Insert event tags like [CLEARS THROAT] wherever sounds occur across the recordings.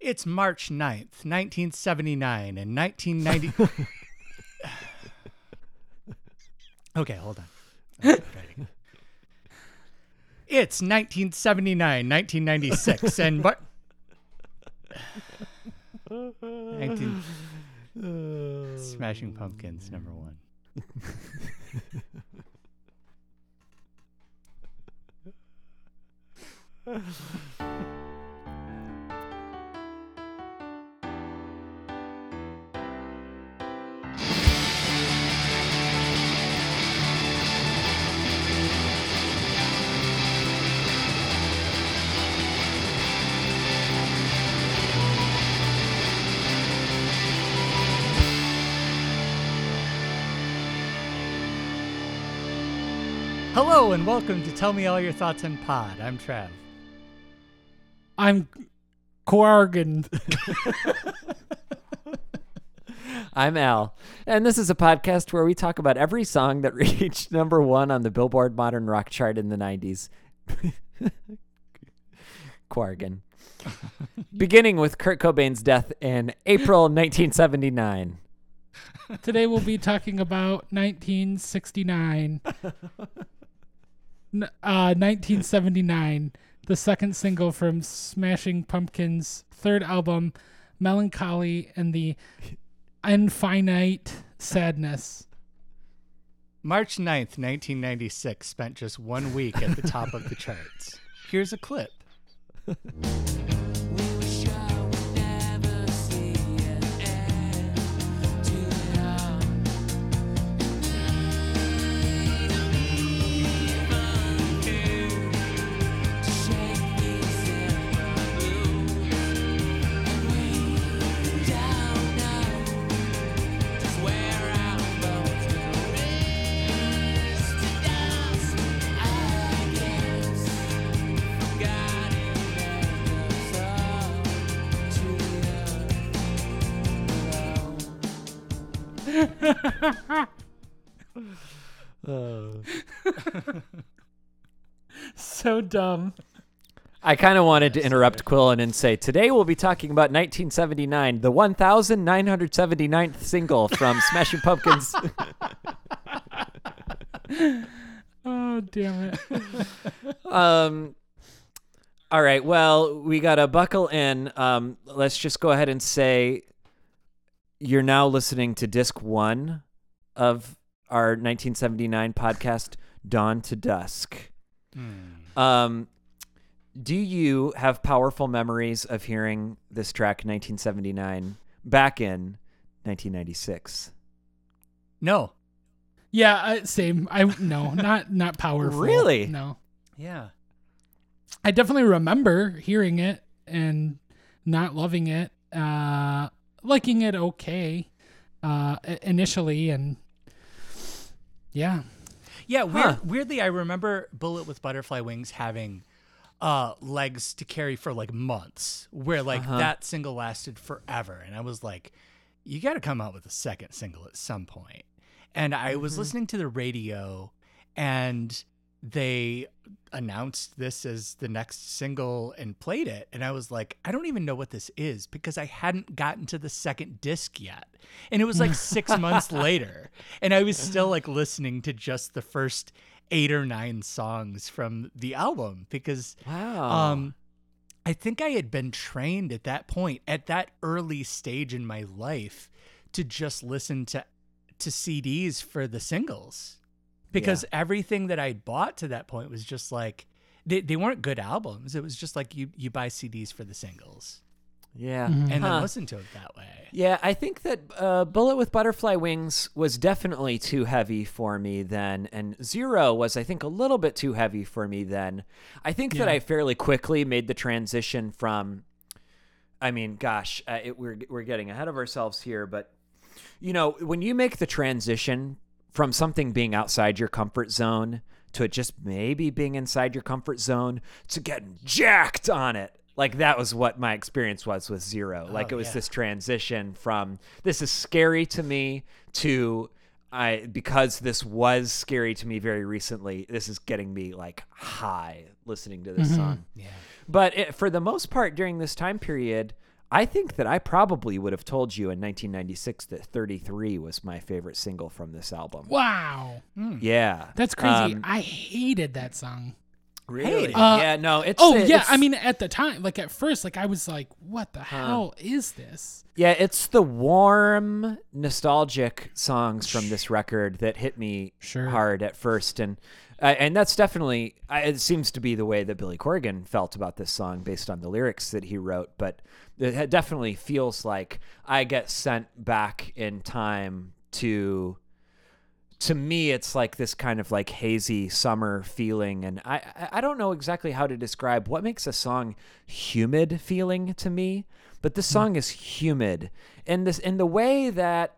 It's March 9th, 1979, and 1990. [LAUGHS] [LAUGHS] okay, hold on. It's 1979, 1996, and what? 19... [LAUGHS] Smashing Pumpkins, number one. Hello and welcome to Tell Me All Your Thoughts on Pod. I'm Trav. I'm Quargan. I'm Al, and this is a podcast where we talk about every song that [LAUGHS] reached number one on the Billboard Modern Rock chart in the 90s. Quargan. Beginning with Kurt Cobain's death in April 1979. Today we'll be talking about 1969. [LAUGHS] N- uh, 1979, the second single from Smashing Pumpkins' third album, Melancholy and the Infinite Sadness. March 9th, 1996 spent just one week at the top of the charts. [LAUGHS] Here's a clip. [LAUGHS] So dumb. I kind of wanted to interrupt Quillen and say, today we'll be talking about 1979, the 1979th single from [LAUGHS] Smashing Pumpkins. [LAUGHS] Oh, damn it. um, all right, well, we got to buckle in. Um, let's just go ahead and say you're now listening to disc one of our 1979 podcast, Dawn to Dusk. Um, do you have powerful memories of hearing this track 1979 back in 1996? No. Yeah, uh, same. I no, not not powerful. Really? No. Yeah. I definitely remember hearing it and not loving it. Uh liking it okay uh initially and yeah. Yeah, weird, Huh. weirdly, I remember Bullet with Butterfly Wings having uh, legs to carry for like months, where like Uh-huh. that single lasted forever. And I was like, you got to come out with a second single at some point. And I was listening to the radio and they announced this as the next single and played it. And I was like, I don't even know what this is because I hadn't gotten to the second disc yet. And it was like six [LAUGHS] months later. And I was still like listening to just the first eight or nine songs from the album because Wow. um I think I had been trained at that point, at that early stage in my life, to just listen to to CDs for the singles. Because everything that I'd bought to that point was just like they, they weren't good albums. It was just like you you buy CDs for the singles yeah. Mhm. and Huh. then listen to it that way. Yeah, I think that uh, Bullet with Butterfly Wings was definitely too heavy for me then, and Zero was, I think, a little bit too heavy for me then. I think that I fairly quickly made the transition from. I mean, gosh, uh, it, we're we're getting ahead of ourselves here, but you know, when you make the transition from something being outside your comfort zone to it just maybe being inside your comfort zone to getting jacked on it. Like that was what my experience was with Zero. Oh, like Oh, it was yeah. this transition from this is scary to me to I because this was scary to me very recently. This is getting me like high listening to this mm-hmm. song. Yeah. But it, for the most part during this time period, I think that I probably would have told you in 1996 that 33 was my favorite single from this album. Wow. Yeah. That's crazy. Um, I hated that song. really? Uh, yeah, no, it's Oh it's- yeah, I mean at the time, like at first, like I was like, "What the hell is this?" Yeah, it's the warm, nostalgic songs from this record that hit me Sure. hard at first, and uh, and that's definitely I- it seems to be the way that Billy Corgan felt about this song based on the lyrics that he wrote. But it definitely feels like I get sent back in time to. To me, it's like this kind of like hazy summer feeling, and I I- I don't know exactly how to describe what makes a song humid feeling to me, but this song is humid in this in the way that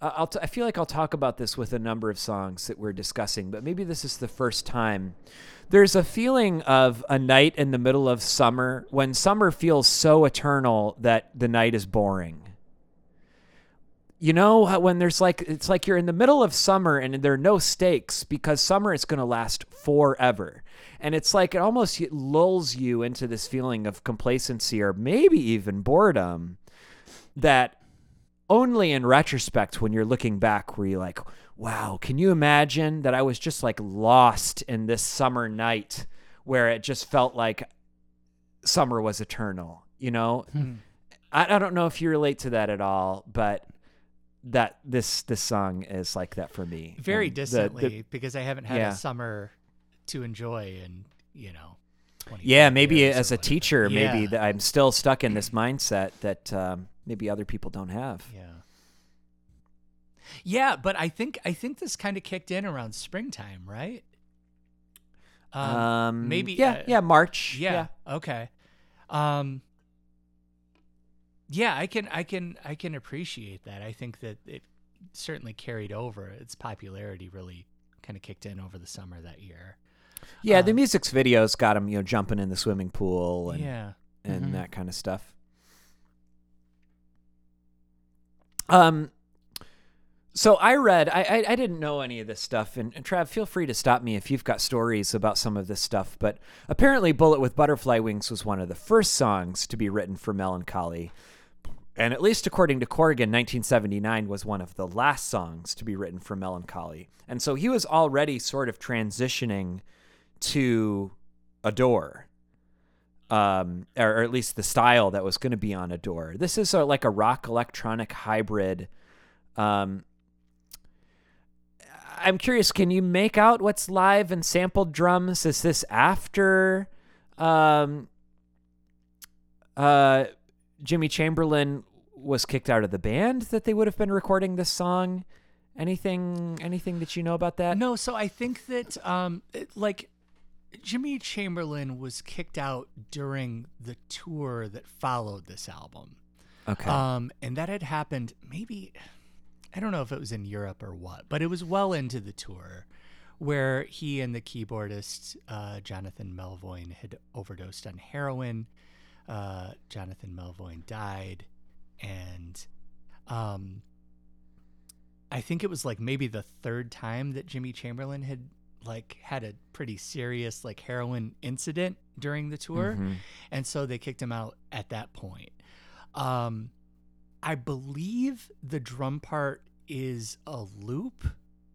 I'll t- I feel like I'll talk about this with a number of songs that we're discussing, but maybe this is the first time. There's a feeling of a night in the middle of summer when summer feels so eternal that the night is boring. You know when there's like it's like you're in the middle of summer and there are no stakes because summer is going to last forever. And it's like it almost lulls you into this feeling of complacency or maybe even boredom that only in retrospect when you're looking back where you're like wow can you imagine that i was just like lost in this summer night where it just felt like summer was eternal you know I, I don't know if you relate to that at all but that this this song is like that for me Very And the- the- distantly because I haven't had Yeah. a summer to enjoy in, you know, 20 yeah maybe as a teacher maybe Yeah. i'm still stuck in this mindset that um, maybe other people don't have Yeah. Yeah, but I think I think this kind of kicked in around springtime, right? um, maybe, yeah uh, yeah march yeah, yeah. Okay. Um Yeah, I can I can I can appreciate that. I think that it certainly carried over. Its popularity really kind of kicked in over the summer that year. Yeah, the Um, music's videos got him, you know, jumping in the swimming pool and yeah. and Mhm. that kind of stuff. Um, so I read, I, I I didn't know any of this stuff, and, and Trav, feel free to stop me if you've got stories about some of this stuff. But apparently, "Bullet with Butterfly Wings" was one of the first songs to be written for Melancholy. And at least according to Corgan, 1979 was one of the last songs to be written for Melancholy. And so he was already sort of transitioning to Adore, um, or, or at least the style that was going to be on Adore. This is a, like a rock electronic hybrid. Um, I'm curious, can you make out what's live and sampled drums? Is this after um, uh, Jimmy Chamberlin was kicked out of the band that they would have been recording this song? Anything anything that you know about that? No, so I think that um it- like Jimmy Chamberlin was kicked out during the tour that followed this album. Okay. Um and that had happened maybe I don't know if it was in Europe or what, but it was well into the tour where he and the keyboardist uh, Jonathan Melvoin had overdosed on heroin. Uh, Jonathan Melvoin died, and um, I think it was like maybe the third time that Jimmy Chamberlin had like had a pretty serious like heroin incident during the tour, Mhm. and so they kicked him out at that point. Um, I believe the drum part is a loop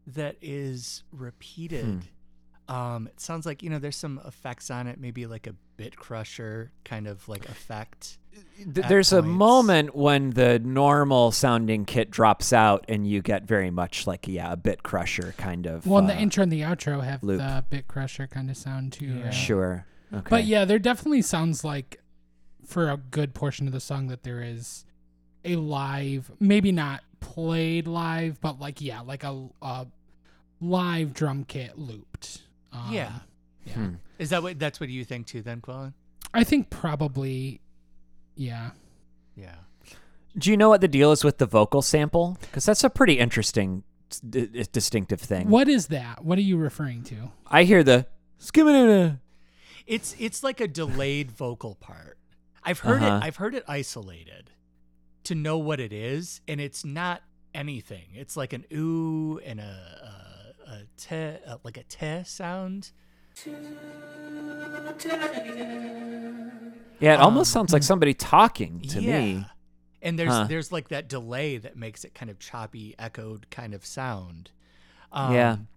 that is repeated. Um, it sounds like you know there's some effects on it, maybe like a bit crusher kind of like effect. Th- at There's a moment when the normal sounding kit drops out and you get very much like yeah, a bit crusher kind of. Well, and the uh, intro and the outro have loop. the bit crusher kind of sound too. Yeah. right? Sure. Okay. But yeah, there definitely sounds like for a good portion of the song that there is a live, maybe not played live, but like yeah, like a, a live drum kit looped. Um, yeah, yeah. Hmm. is that what that's what you think too? Then, Quillen? I think probably, yeah. Yeah. Do you know what the deal is with the vocal sample? Because that's a pretty interesting, d- d- distinctive thing. What is that? What are you referring to? I hear the skimming. It's it's like a delayed [LAUGHS] vocal part. I've heard Uh-huh. it. I've heard it isolated to know what it is, and it's not anything. It's like an ooh and a a, a te, a, like a te sound. Yeah, it almost Um, sounds like somebody talking to yeah. me. And there's Huh. there's like that delay that makes it kind of choppy, echoed kind of sound. Yeah. Um,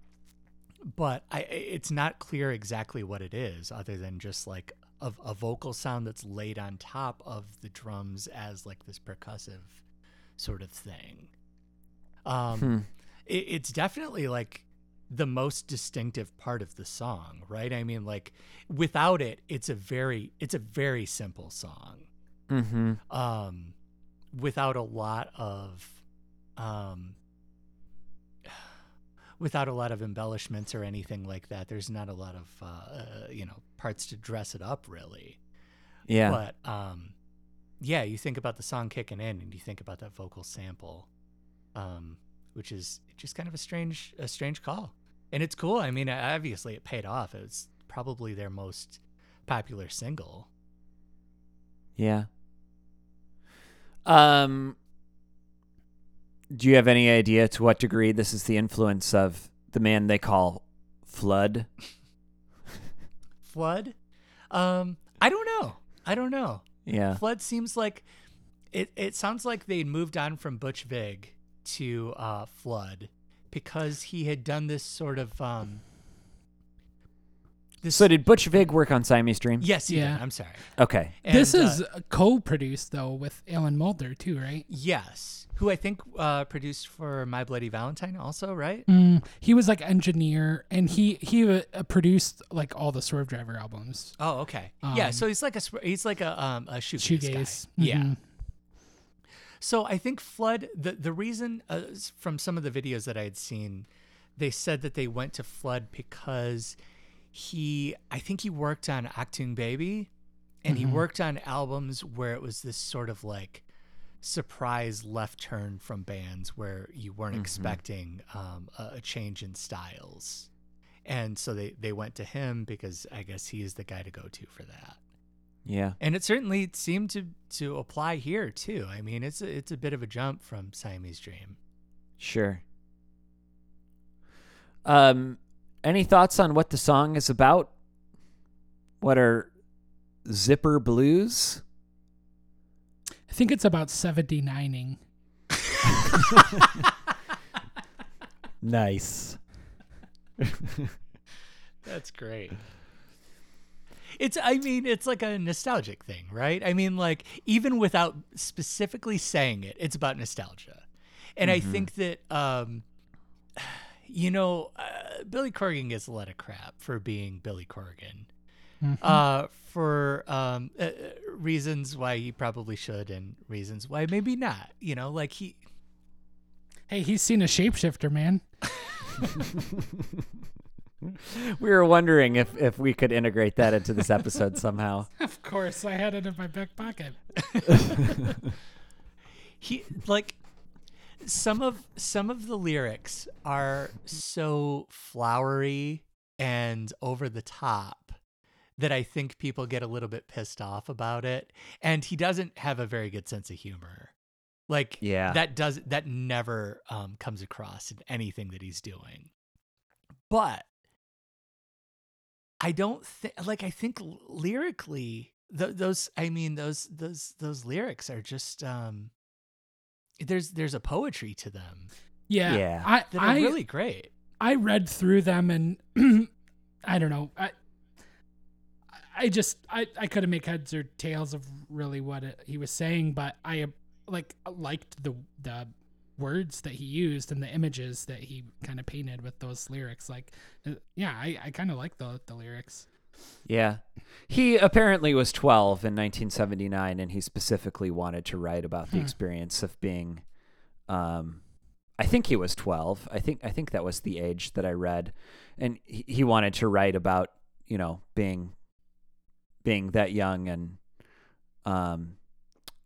But I, it's not clear exactly what it is, other than just like a, a vocal sound that's laid on top of the drums as like this percussive sort of thing. Um, Hmm. it, it's definitely like the most distinctive part of the song, right? I mean, like without it, it's a very it's a very simple song Mm-hmm. um, without a lot of um, without a lot of embellishments or anything like that. There's not a lot of uh, uh, you know parts to dress it up really. Yeah. But um, yeah, you think about the song kicking in, and you think about that vocal sample, um, which is just kind of a strange a strange call, and it's cool. I mean, obviously it paid off. It was probably their most popular single. Yeah. Um do you have any idea to what degree this is the influence of the man they call Flood? [LAUGHS] Flood? Um, I don't know. I don't know. Yeah. Flood seems like it. It sounds like they moved on from Butch Vig to uh, Flood because he had done this sort of um. This So did Butch Vig work on Siamese Dream? yes, he did. Yeah. I'm sorry. Okay. this And, uh, is co-produced though with Alan Moulder too, right? yes, who I think uh, produced for My Bloody Valentine also, right? Mm, he was like engineer, and he he uh, produced like all the Swervedriver albums. Oh, okay. yeah, Um, so he's like a sw- he's like a um a shoegaze, Shoegaze. guy. Yeah. So I think Flood. The the reason uh, from some of the videos that I had seen, they said that they went to Flood because he. I think he worked on Achtung Baby, and he worked on albums where it was this sort of like surprise left turn from bands where you weren't expecting um, a, a change in styles. And so they, they went to him because I guess he is the guy to go to for that Yeah. and it certainly seemed to to apply here too. I mean, it's a, it's a bit of a jump from Siamese Dream. Sure. Um any thoughts on what the song is about? What are zipper blues? I think it's about 79ing. [LAUGHS] [LAUGHS] Nice. That's great. It's I mean, it's like a nostalgic thing, right? I mean, like even without specifically saying it, it's about nostalgia. And I think that um [SIGHS] you know, uh, Billy Corgan gets a lot of crap for being Billy Corgan. Uh, for um, uh, reasons why he probably should and reasons why maybe not. You know, like he Hey, he's seen a shapeshifter, man. [LAUGHS] [LAUGHS] We were wondering if if we could integrate that into this episode somehow. [LAUGHS] Of course, I had it in my back pocket. [LAUGHS] he like some of some of the lyrics are so flowery and over the top that I think people get a little bit pissed off about it and he doesn't have a very good sense of humor. Like Yeah. that does that never um comes across in anything that he's doing. But I don't think like I think lyrically th- those I mean those those those lyrics are just um there's there's a poetry to them Yeah, Yeah. I that are I really great. I read through them and [CLEARS THROAT] I don't know. I I just I I couldn't make heads or tails of really what it, he was saying, but I uh, like liked the the words that he used and the images that he kind of painted with those lyrics. Like, uh, yeah, I I kind of like the the lyrics. Yeah. He apparently was 12 in 1979 and he specifically wanted to write about the Hmm. experience of being um I think he was 12. I think I think that was the age that I read and he, he wanted to write about, you know, being being that young and um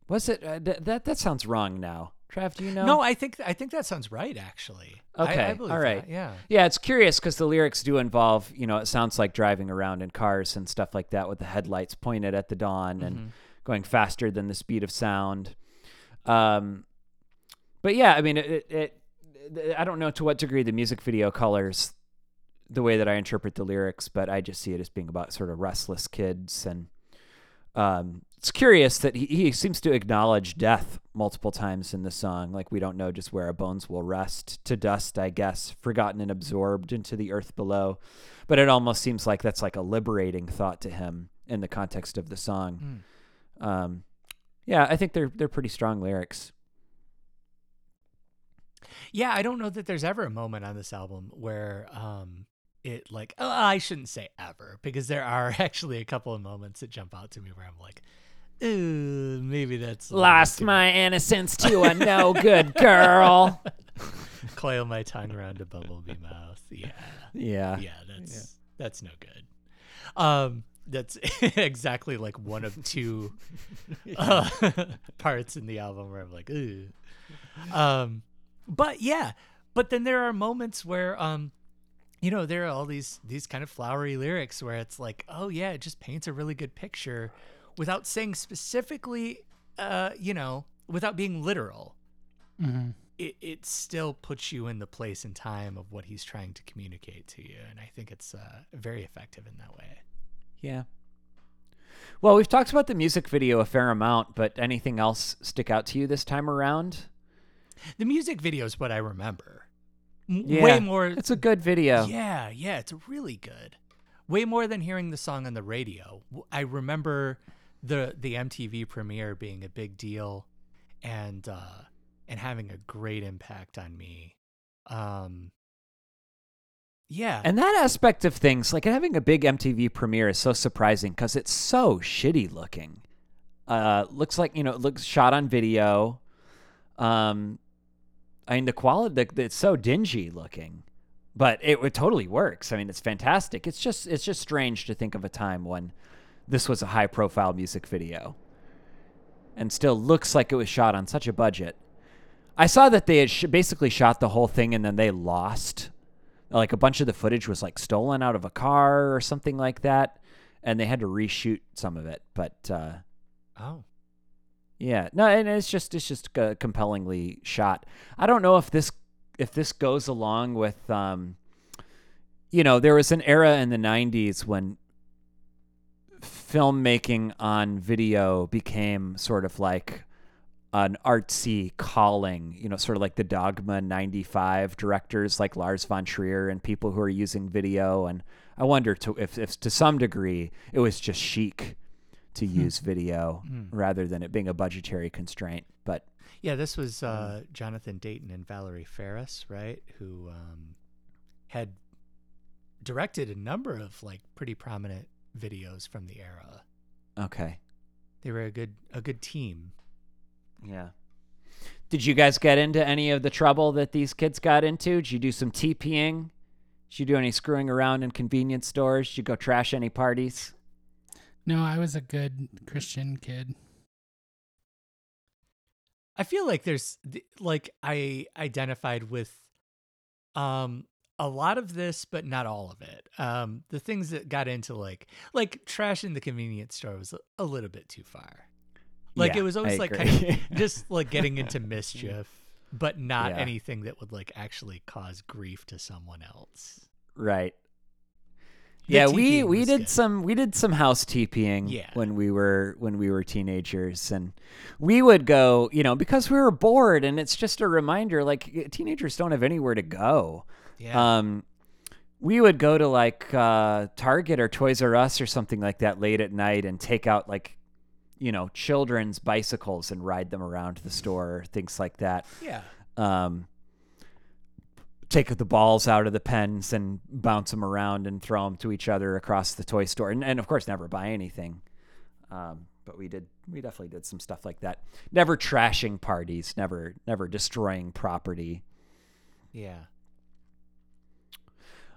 was it uh, th- that that sounds wrong now. Trav, do you know? No, I think I think that sounds right actually. I- I, Okay, believe all right. that, Yeah. Yeah, it's curious because the lyrics do involve, you know, it sounds like driving around in cars and stuff like that with the headlights pointed at the dawn and Mhm. going faster than the speed of sound. Um, but yeah, I mean, it, it, it, I don't know to what degree the music video colors the way that I interpret the lyrics, but I just see it as being about sort of restless kids and um, it's curious that he, he seems to acknowledge death multiple times in the song. Like we don't know just where our bones will rest to dust, I guess, forgotten and absorbed into the earth below. But it almost seems like that's like a liberating thought to him in the context of the song. Mm. Um, yeah, I think they're they're pretty strong lyrics. Yeah, I don't know that there's ever a moment on this album where um it like oh, I shouldn't say ever because there are [LAUGHS] actually a couple of moments that jump out to me where I'm like, ooh, maybe that's Lost my [LAUGHS] innocence to a no good girl. coil my tongue around a bumblebee mouth. Yeah, Yeah. yeah, that's that's no good. Um, that's [LAUGHS] exactly like one of two [LAUGHS] uh, parts in the album where I'm like, ooh. Um, but yeah, but then there are moments where um, you know, there are all these these kind of flowery lyrics where it's like, oh yeah, it just paints a really good picture without saying specifically, uh, you know, without being literal Mhm. it, it still puts you in the place and time of what he's trying to communicate to you and i think it's uh, very effective in that way Yeah. Well, we've talked about the music video a fair amount, but anything else stick out to you this time around? the music video is what i remember M- Yeah, way more It's a good video. yeah yeah it's really good way more than hearing the song on the radio I remember the the mtv premiere being a big deal and uh and having a great impact on me um yeah And that aspect of things, like having a big MTV premiere, is so surprising because it's so shitty looking. Uh, looks like you know, it looks shot on video. Um, I mean, the quality, the, it's so dingy looking, but it, it totally works. I mean, it's fantastic. It's just, it's just strange to think of a time when this was a high-profile music video, and still looks like it was shot on such a budget. I saw that they had sh- basically shot the whole thing and then they lost. Like a bunch of the footage was like stolen out of a car or something like that and they had to reshoot some of it but uh oh. yeah no and it's just it's just uh, compellingly shot. I don't know if this if this goes along with um you know there was an era in the 90s when filmmaking on video became sort of like an artsy calling, you know, sort of like the Dogma 95 directors like Lars von Trier and people who are using video. And I wonder to, if, if to some degree it was just chic to use video Mm. rather than it being a budgetary constraint. But Yeah, this was uh, Jonathan Dayton and Valerie Faris, right? Who um, had directed a number of like pretty prominent videos from the era. okay. They were a good a good team. Yeah. Did you guys get into any of the trouble that these kids got into? Did you do some TPing? Did you do any screwing around in convenience stores? Did you go trash any parties? No, I was a good Christian kid. I feel like there's like I identified with um a lot of this but not all of it. Um the things that got into like like trash in the convenience store was a, little bit too far. Like Yeah, it was always I like kind of [LAUGHS] just like getting into mischief but not Yeah. anything that would like actually cause grief to someone else. Right. The yeah, we we did good. some we did some house TPing Yeah. when we were when we were teenagers and we would go, you know, because we were bored and it's just a reminder like teenagers don't have anywhere to go. Yeah. Um we would go to like uh Target or Toys R Us or something like that late at night and take out like you know, children's bicycles and ride them around the store, things like that yeah. um, take the balls out of the pens and bounce them around and throw them to each other across the toy store, and, and of course, never buy anything. Um, but we did, we definitely did some stuff like that. Never trashing parties, never, never destroying property. Yeah.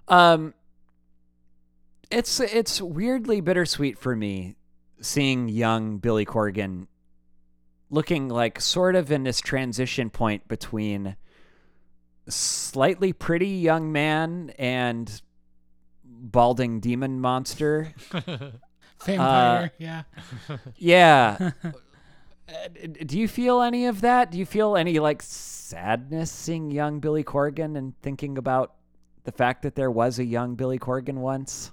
Um, it's it's weirdly bittersweet for me seeing young Billy Corgan looking like sort of in this transition point between slightly pretty young man and balding demon monster. [LAUGHS] Vampire, yeah. [LAUGHS] Yeah. [LAUGHS] Uh, Do you feel any of that? Do you feel any like sadness seeing young Billy Corgan and thinking about the fact that there was a young Billy Corgan once?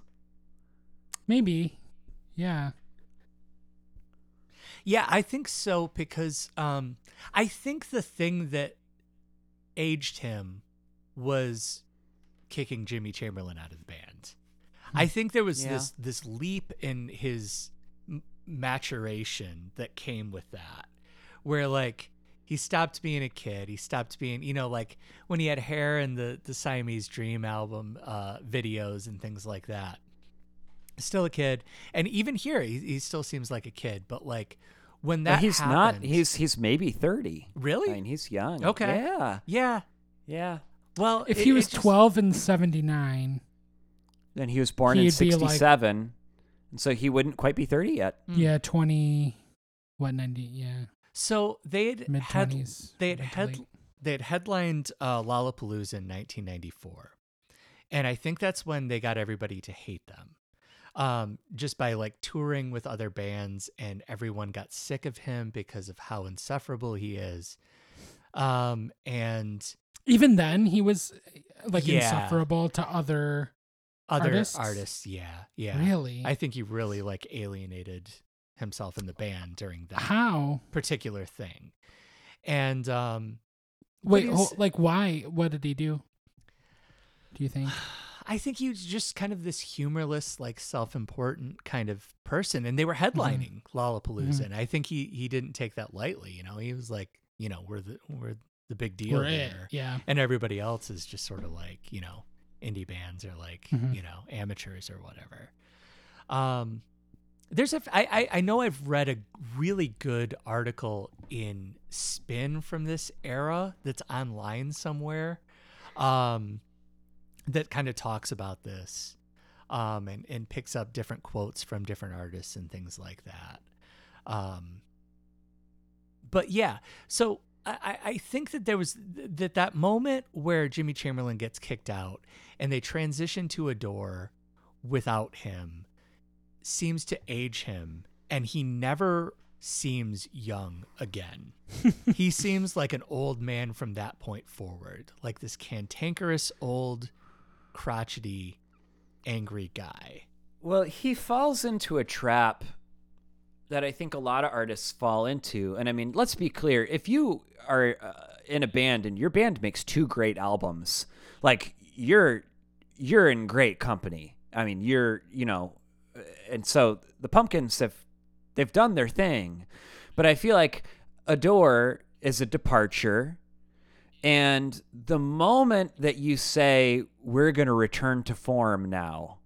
Maybe. Yeah. Yeah, I think so because um, I think the thing that aged him was kicking Jimmy Chamberlin out of the band. I think there was Yeah. this this leap in his maturation that came with that, where like he stopped being a kid. He stopped being, you know, like when he had hair in the the Siamese Dream album uh, videos and things like that. Still a kid, and even here he, he still seems like a kid. But like when that But he's happened, not. He's he's maybe thirty. really I mean, he's young. Okay. Yeah. yeah. Yeah. Well, If it- he was just- 12 and 79, Then he was born in He'd be like- '67, and so he wouldn't quite be 30 yet. Yeah, 20, what, 90, yeah, so they had mid had 20s. they had they had headlined uh, Lollapalooza in 1994, and I think that's when they got everybody to hate them, um, just by like touring with other bands, and everyone got sick of him because of how insufferable he is, um, and Even then, he was uh, like Yeah. insufferable to other. other Artists? artists, yeah, yeah, Really? I think he really like alienated himself in the band during that How? particular thing, and um, Wait, hol- like why? What did he do? Do you think? [SIGHS] I think he was just kind of this humorless, like self-important kind of person, and they were headlining Lollapalooza, Mhm. and I think he he didn't take that lightly. You know, he was like, you know, we're the we're the big deal here, Yeah. and everybody else is just sort of like, you know, indie bands or like, Mhm. you know, amateurs or whatever. Um, there's a I, I I know I've read a really good article in Spin from this era that's online somewhere. Um, that kind of talks about this um, and, and picks up different quotes from different artists and things like that. Um, but yeah, so I, I- think that there was th- that that moment where Jimmy Chamberlin gets kicked out and they transition to Adore without him seems to age him and he never seems young again. [LAUGHS] he seems like an old man from that point forward, like this cantankerous old crotchety angry guy. Well, he falls into a trap that I think a lot of artists fall into. And I mean, let's be clear: if you are uh, in a band and your band makes two great albums, like you're you're in great company. I mean, you're you know, and so the Pumpkins have they've done their thing, but I feel like Adore is a departure. And the moment that you say we're going to return to form now,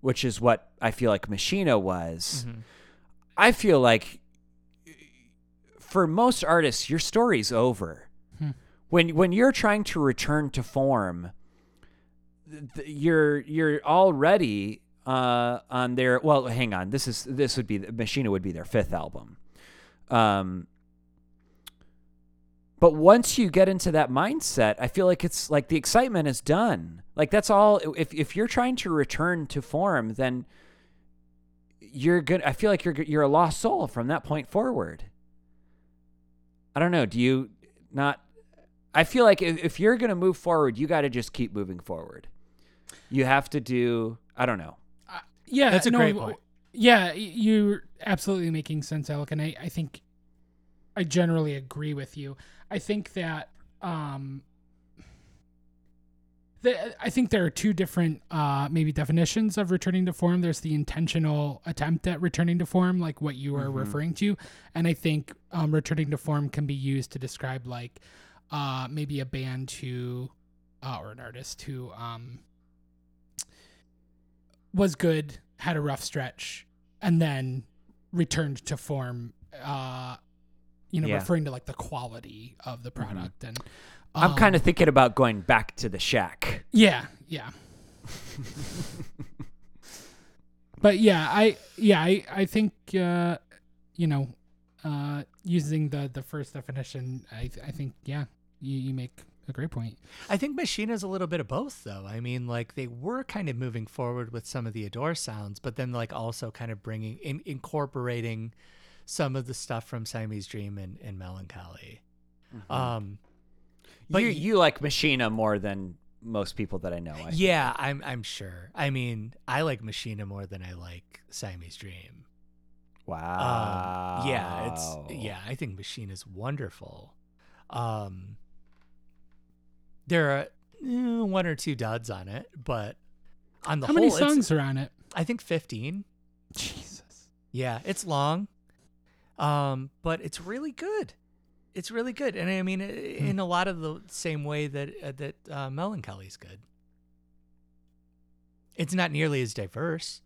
which is what I feel like Machina was, I feel like for most artists, your story's over. Hmm. When when you're trying to return to form, th- you're you're already uh, on their well. Hang on, this is this would be the Machina would be their fifth album. Um, but once you get into that mindset, I feel like it's like the excitement is done. Like that's all. If if you're trying to return to form, then you're good. I feel like you're you're a lost soul from that point forward. I don't know. Do you not? I feel like if, if you're gonna move forward, you got to just keep moving forward. You have to do. I don't know. Yeah, That's a no, great point. Yeah, you're absolutely making sense, Alec, and I, I think I generally agree with you. I think that um, the, I think there are two different uh, maybe definitions of returning to form. There's the intentional attempt at returning to form, like what you are Mhm. referring to, and I think um, returning to form can be used to describe like uh, maybe a band who uh, or an artist who um, was good, had a rough stretch, and then returned to form. Uh, you know, Yeah. referring to like the quality of the product, and I'm um, kind of thinking about going back to the shack. yeah, yeah. [LAUGHS] but yeah, I yeah I I think uh, you know uh, using the the first definition, I I think yeah you, you make a great point. I think Machina's a little bit of both, though. I mean, like they were kind of moving forward with some of the Adore sounds, but then like also kind of bringing in incorporating some of the stuff from Siamese Dream and, and Melancholy. Um, but you you like Machina more than most people that I know. I yeah, I'm I'm sure. I mean, I like Machina more than I like Siamese Dream. Wow. Um, yeah, it's yeah. I think Machina is wonderful. Um, there are eh, one or two duds on it, but on the How whole, many songs are on it? I think fifteen. Jesus. Yeah, it's long, um, but it's really good. It's really good, and I mean, Hmm. in a lot of the same way that uh, that uh, Melancholy's good. It's not nearly as diverse,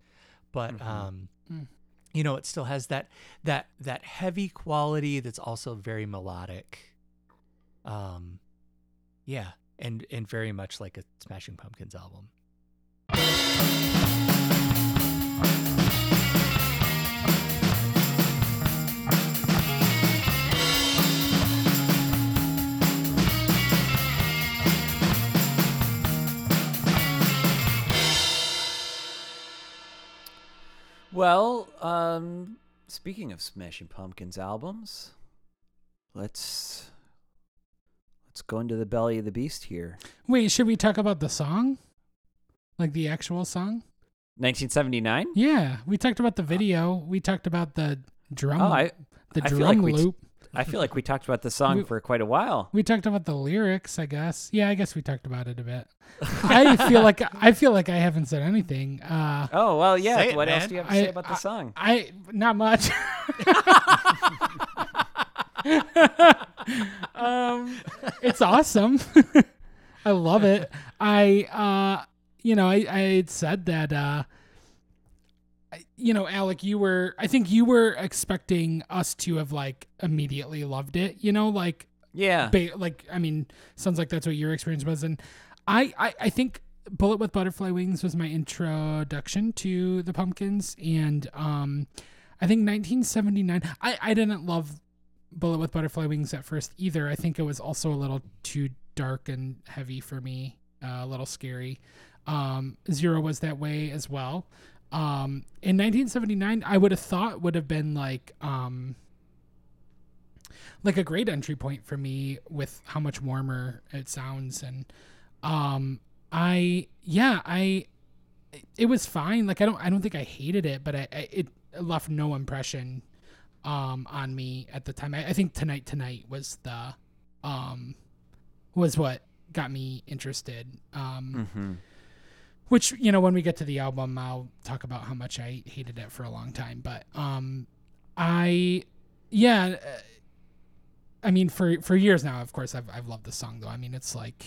but Mhm. um, Mm. you know, it still has that that that heavy quality that's also very melodic. Um, yeah, and and very much like a Smashing Pumpkins album. Well, um, speaking of Smashing Pumpkins albums, let's let's go into the belly of the beast here. Wait, should we talk about the song? Like the actual song? 1979. Yeah, we talked about the video. We talked about the drum, Oh, I the I drum like loop. I feel like we talked about the song We- for quite a while. We talked about the lyrics, I guess. Yeah, I guess we talked about it a bit. [LAUGHS] I feel like I feel like I haven't said anything. Uh, Oh well, yeah. Say it, what else man. do you have to I- say about the song? I not much. [LAUGHS] [LAUGHS] [LAUGHS] um, it's awesome. [LAUGHS] I love it. I uh, you know, I I had said that uh, you know, Alec, you were I think you were expecting us to have like immediately loved it. You know, like Yeah. ba- like I mean, sounds like that's what your experience was, and I, I I think Bullet with Butterfly Wings was my introduction to the Pumpkins, and um, I think 1979. I I didn't love Bullet with Butterfly Wings at first either. I think it was also a little too dark and heavy for me, uh, a little scary. Um, Zero was that way as well. Um, in 1979, I would have thought would have been like um like a great entry point for me with how much warmer it sounds and um i yeah i it was fine like i don't i don't think i hated it but i, I it left no impression um on me at the time. I, I think tonight tonight was the um was what got me interested. Um hmm which you know when we get to the album i'll talk about how much i hated it for a long time. But um i yeah uh, i mean for for years now of course i've, I've loved the song though. I mean it's like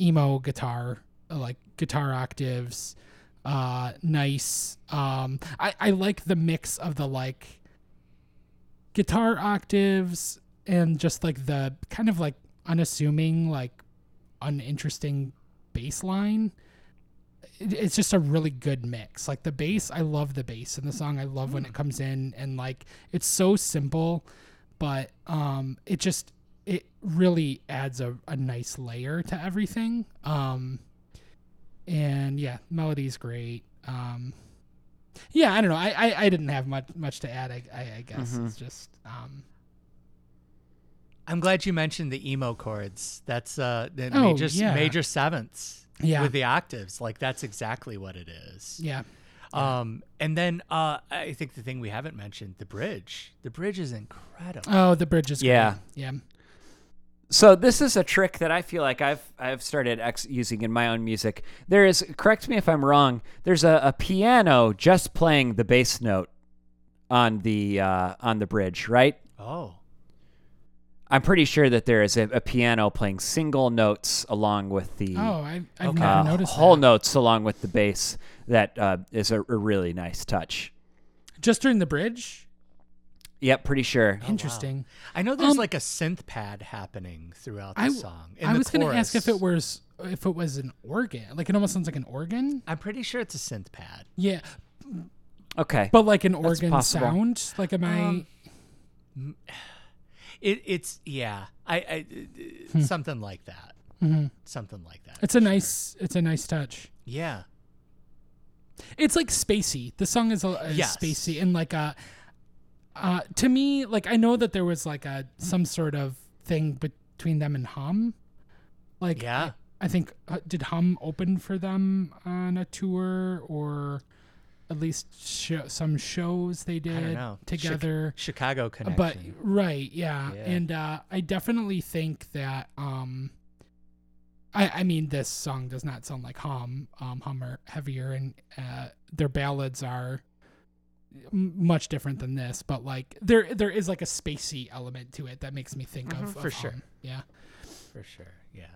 emo guitar like guitar octaves uh nice. Um i i like the mix of the like guitar octaves and just like the kind of like unassuming like uninteresting bass line it's just a really good mix. Like the bass, I love the bass in the song. I love when it comes in and like it's so simple, but um it just it really adds a, a nice layer to everything. Um and yeah, melody's great. Um yeah, I don't know. I, I, I didn't have much much to add. I I, I guess Mhm. it's just um I'm glad you mentioned the emo chords. That's uh the Oh, major yeah. major sevenths yeah with the octaves. Like that's exactly what it is. yeah Um, and then uh, I think the thing we haven't mentioned, the bridge. The bridge is incredible. oh the bridge is Yeah. great. yeah So this is a trick that I feel like I've I've started ex- using in my own music. There is correct me if I'm wrong. There's a, a piano just playing the bass note on the uh, on the bridge, right? Oh, I'm pretty sure that there is a, a piano playing single notes along with the oh I I've Okay. never uh, noticed whole that. notes along with the bass. That uh, is a, a really nice touch. just during the bridge. Yep, pretty sure. wow. Interesting. I know there's Um, like a synth pad happening throughout the I- song. in I the was going to ask if it was if it was an organ. Like it almost sounds like an organ. I'm pretty sure it's a synth pad. Yeah, Okay. but like an organ sound. Like am I? Um, [SIGHS] It, it's yeah, I, I Hmm. something like that. Mhm. Something like that. It's a nice. It's a nice touch. Yeah. It's like spacey. The song is, a, is Yes. spacey and like a. Uh, to me, like I know that there was like a some sort of thing between them and Hum. Like Yeah. I, I think uh, did Hum open for them on a tour or at least sho some shows they did together. Chicago Connection. but right, yeah, Yeah. and uh, I definitely think that. Um, I I mean, this song does not sound like Hum. Um, Hum are heavier, and uh, their ballads are much different than this. But like, there there is like a spacey element to it that makes me think of, Mhm, for of sure. Yeah. for sure. Yeah.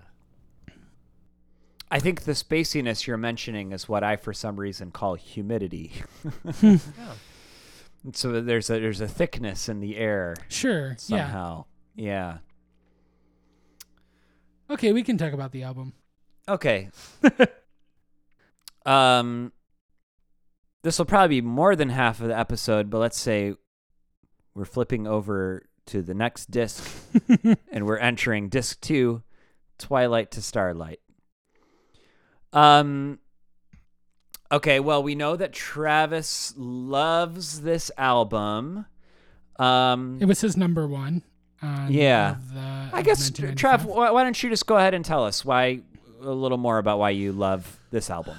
I think the spaciness you're mentioning is what I, for some reason, call humidity. [LAUGHS] Yeah. so there's a there's a thickness in the air Sure. Yeah. somehow. Yeah. Okay, we can talk about the album. Okay. [LAUGHS] um, this will probably be more than half of the episode, but let's say we're flipping over to the next disc [LAUGHS] and we're entering disc two, Twilight to Starlight. Um. Okay, well, we know that Travis loves this album. Um, It was his number one. On Yeah. the, I guess, Trav, why, why don't you just go ahead and tell us why a little more about why you love this album?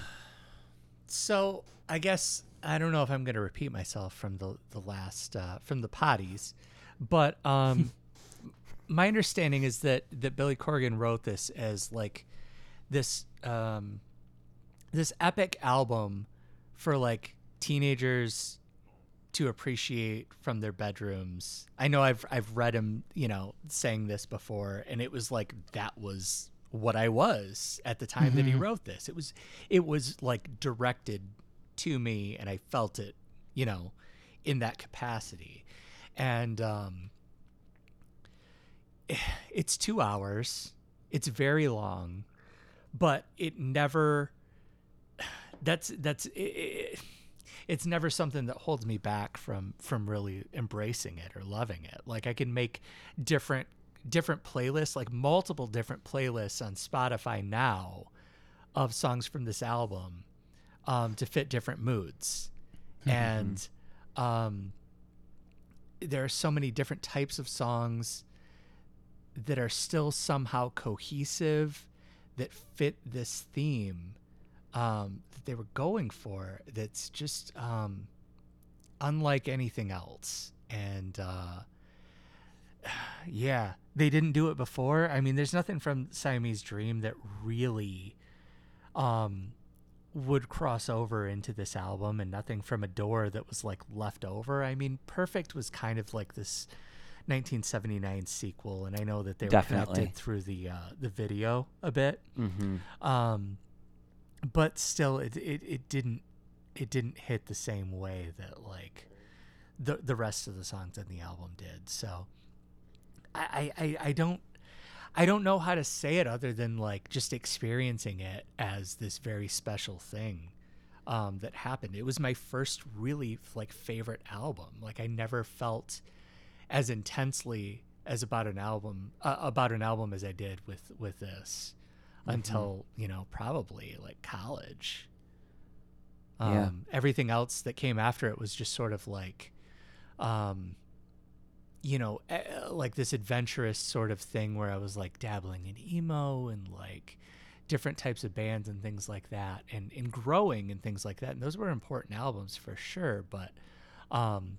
So I guess I don't know if I'm going to repeat myself from the the last uh, from the potties, but um, [LAUGHS] my understanding is that that Billy Corgan wrote this as like this um, this epic album for like teenagers to appreciate from their bedrooms. I know I've I've read him, you know, saying this before and it was like that was what I was at the time that he wrote this. It was it was like directed to me and I felt it, you know, in that capacity. And um [SIGHS] it's 2 hours. It's very long, but it never [SIGHS] that's that's it, it's never something that holds me back from from really embracing it or loving it. Like I can make different different playlists, like multiple different playlists on Spotify now of songs from this album um, to fit different moods. And um, there are so many different types of songs that are still somehow cohesive that fit this theme um, that they were going for that's just um, unlike anything else. And uh, [SIGHS] yeah, they didn't do it before. I mean, there's nothing from Siamese Dream that really um, would cross over into this album, and nothing from Adore that was like left over. I mean, Perfect was kind of like this 1979 sequel, and I know that they were Definitely. connected through the uh, the video a bit. Mm-hmm. Um, but still, it, it it didn't it didn't hit the same way that like the the rest of the songs on the album did. So I, I, I don't I don't know how to say it other than like just experiencing it as this very special thing um, that happened. It was my first really like favorite album. Like I never felt as intensely as about an album uh, about an album as I did with with this until you know probably like college. Um, Yeah. Everything else that came after it was just sort of like, um, you know, eh, like this adventurous sort of thing where I was like dabbling in emo and like different types of bands and things like that, and and growing and things like that. And those were important albums for sure, but um,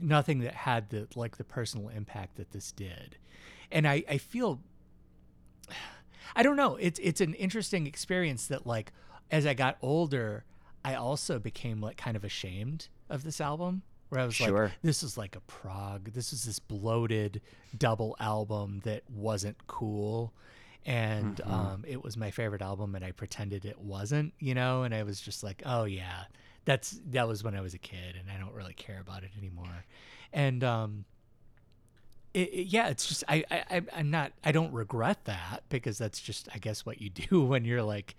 nothing that had the like the personal impact that this did. And I I feel I don't know. It's it's an interesting experience that like as I got older, I also became like kind of ashamed of this album. Where I was Sure. like, this is like a prog. This is this bloated double album that wasn't cool. And um, it was my favorite album, and I pretended it wasn't, you know. And I was just like, "Oh yeah, that's that was when I was a kid, and I don't really care about it anymore." And um, it, it- yeah, it's just I, I I- I'm not I don't regret that because that's just I guess what you [LAUGHS] do when you're like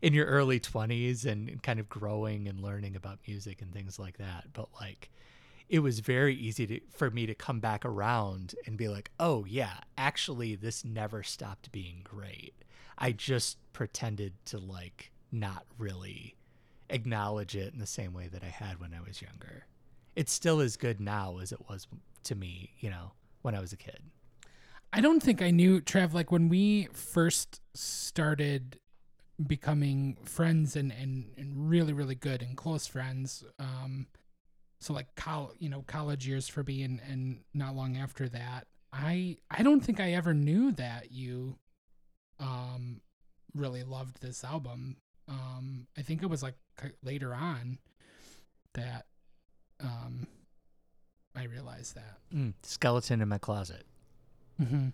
in your early 20s and kind of growing and learning about music and things like that. But like it was very easy to for me to come back around and be like, "Oh yeah, actually this never stopped being great." I just pretended to like not really acknowledge it in the same way that I had when I was younger. It's still as good now as it was to me, you know, when I was a kid. I don't think I knew Trav like when we first started becoming friends and, and, and really really good and close friends. Um, so like col- you know college years for me and, and not long after that. I I don't think I ever knew that you um really loved this album. Um, I think it was like later on that um I realized that. Mm, skeleton in my closet. Mm-hmm.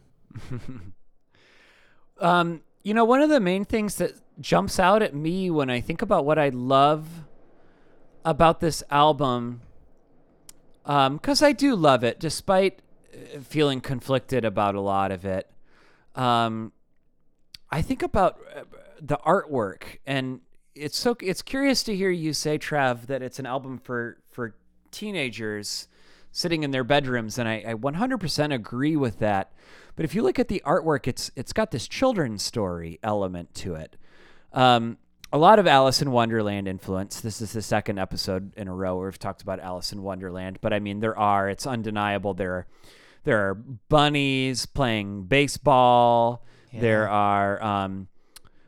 [LAUGHS] um, you know, one of the main things that jumps out at me when I think about what I love about this album, because I do love it, despite uh, feeling conflicted about a lot of it. Um, I think about uh, the artwork, and it's so it's curious to hear you say, Trav, that it's an album for for teenagers sitting in their bedrooms, and I, I 100% agree with that. But if you look at the artwork, it's it's got this children's story element to it. Um, a lot of Alice in Wonderland influence. This is the second episode in a row where we've talked about Alice in Wonderland, but I mean there are. It's undeniable. There are there are bunnies playing baseball. Yeah. There are um,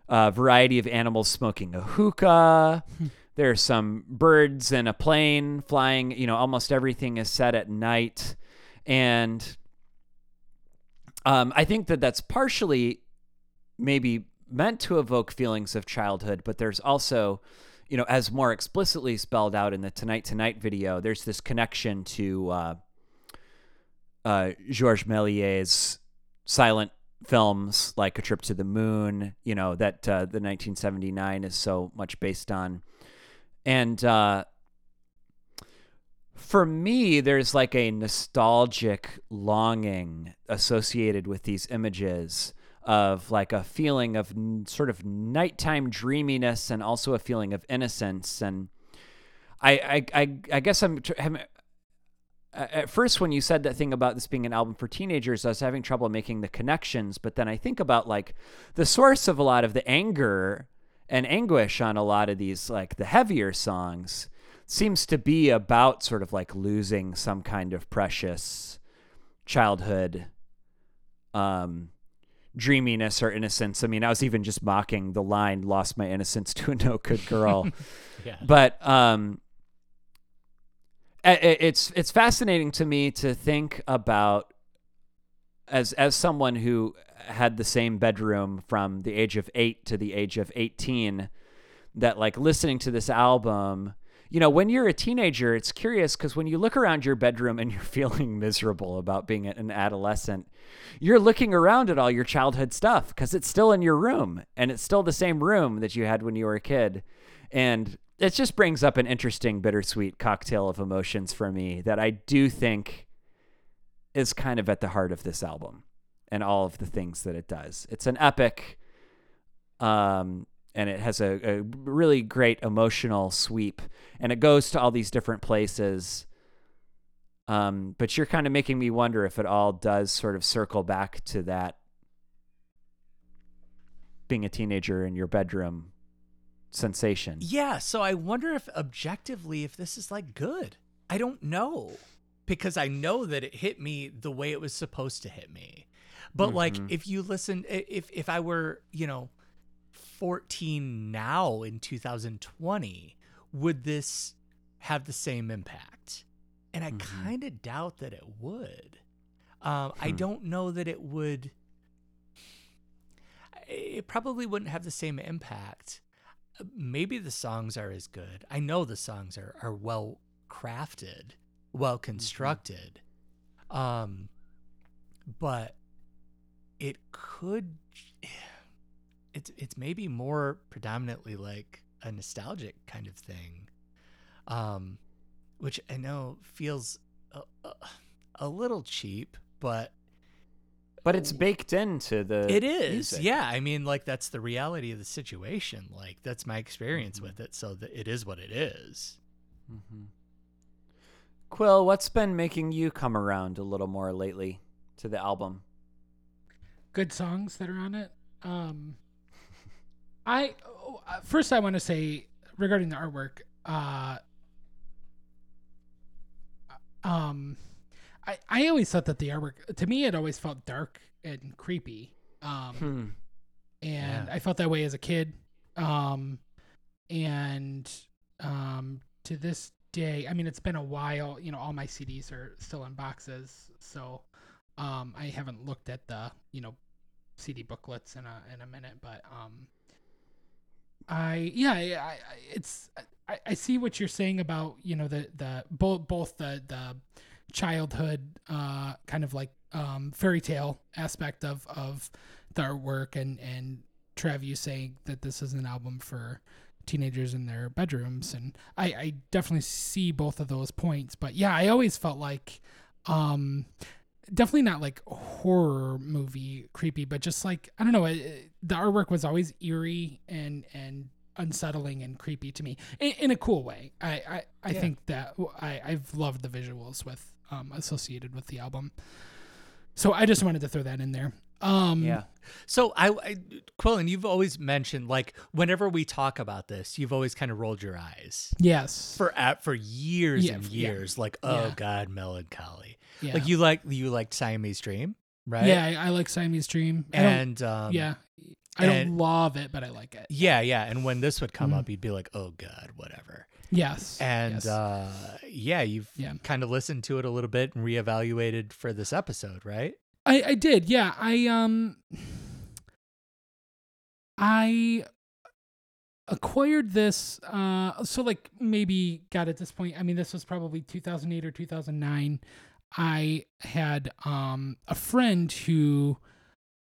a variety of animals smoking a hookah. There's some birds and a plane flying. You know, almost everything is set at night, and um, I think that that's partially maybe meant to evoke feelings of childhood, but there's also, you know, as more explicitly spelled out in the Tonight Tonight video, there's this connection to uh, uh, Georges Méliès's silent films like A Trip to the Moon, you know, that uh, the 1979 is so much based on. And uh, for me, there's like a nostalgic longing associated with these images of like a feeling of n- sort of nighttime dreaminess and also a feeling of innocence. And I, I, I, I guess I'm, I'm at first when you said that thing about this being an album for teenagers i was having trouble making the connections but then i think about like the source of a lot of the anger and anguish on a lot of these like the heavier songs seems to be about sort of like losing some kind of precious childhood um dreaminess or innocence i mean i was even just mocking the line lost my innocence to a no good girl [LAUGHS] Yeah. but um it's it's fascinating to me to think about as as someone who had the same bedroom from the age of 8 to the age of 18 that like listening to this album you know when you're a teenager it's curious cuz when you look around your bedroom and [LAUGHS] you're feeling miserable about being an adolescent you're looking around at all your childhood stuff cuz it's still in your room and it's still the same room that you had when you were a kid and it just brings up an interesting bittersweet cocktail of emotions for me that I do think is kind of at the heart of this album and all of the things that it does. It's an epic um and it has a, a really great emotional sweep and it goes to all these different places um but you're kind of making me wonder if it all does sort of circle back to that being a teenager in your bedroom sensation. Yeah, so I wonder if objectively if this is like good. I don't know. Because I know that it hit me the way it was supposed to hit me. But like Mhm. if you listen if if I were, you know, 14 now in 2020, would this have the same impact? And I Mhm. kind of doubt that it would. Um, I Hmm. don't know that it would. It probably wouldn't have the same impact maybe the songs are as good. I know the songs are, are well crafted, well constructed. Um but it could it's it's maybe more predominantly like a nostalgic kind of thing. Um which I know feels a, a, a little cheap, but But it's baked into the it is. music. Yeah, I mean like that's the reality of the situation. Like that's my experience Mhm. with it, so that it is what it is. Mm-hmm. Quill, what's been making you come around a little more lately to the album? good songs that are on it. Um, I oh, uh, first I want to say regarding the artwork. Uh, um, I I always thought that the artwork to me it always felt dark and creepy. Um, Hmm. and Yeah. I felt that way as a kid. Um, and um, to this day, I mean, it's been a while. You know, all my CDs are still in boxes, so um, I haven't looked at the you know CD booklets in a in a minute, but um, I yeah, I, I it's I, I see what you're saying about you know the the both both the the childhood uh kind of like um fairy tale aspect of of the artwork and and Trev you saying that this is an album for teenagers in their bedrooms. And I I definitely see both of those points. But yeah I always felt like um definitely not like horror movie creepy but just like i don't know it, the artwork was always eerie and and unsettling and creepy to me in, in a cool way i i, I Yeah. think that i i've loved the visuals with um associated with the album so i just wanted to throw that in there um Yeah. So I, I Quillen, you've always mentioned like whenever we talk about this, you've always kind of rolled your eyes yes for at for years Yeah, and yeah. years. Like, oh Yeah. God, Mellon Collie. Yeah Like you like you liked Siamese Dream, right? yeah I, I like siamese dream I And um, yeah i don't love it but i like it yeah, yeah. And when this would come Mhm. up, you'd be like, oh God, whatever. yes And yes. uh, yeah, you've Yeah. kind of listened to it a little bit and reevaluated for this episode, right? I I did. Yeah. I um I acquired this uh so like maybe got at this point. I mean this was probably 2008 or 2009. I had um a friend who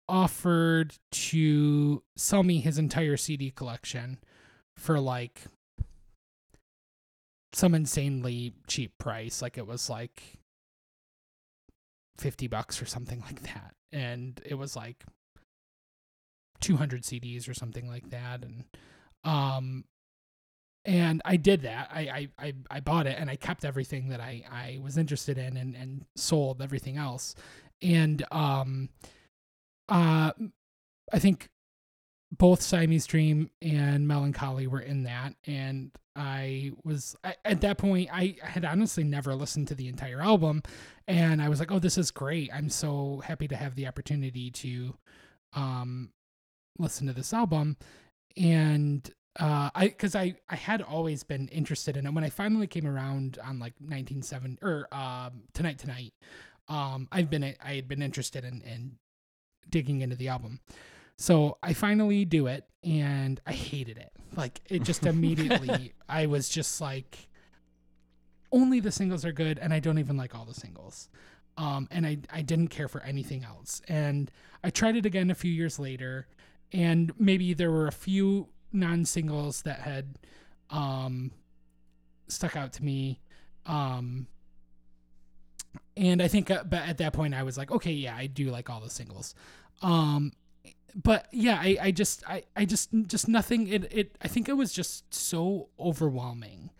offered to sell me his entire CD collection for like some insanely cheap price like it was like 50 bucks or something like that. And it was like 200 CDs or something like that. And um and I did that I I I, bought it and I kept everything that I I was interested in and and sold everything else and um uh I think both Siamese Dream and Mellon Collie were in that and I was I, at that point I had honestly never listened to the entire album and I was like, "Oh, this is great! I'm so happy to have the opportunity to um, listen to this album." And uh, I, because I, I had always been interested in it. When I finally came around on like 1970 or um, Tonight Tonight, um, I've been I had been interested in in digging into the album. So I finally do it, and I hated it. Like it just [LAUGHS] immediately, I was just like only the singles are good and I don't even like all the singles. Um, and I, I didn't care for anything else. And I tried it again a few years later, and maybe there were a few non singles that had um, stuck out to me. Um, and I think uh, but at that point I was like, okay, yeah, I do like all the singles. Um, but yeah, I, I just I, I just just nothing it, it I think it was just so overwhelming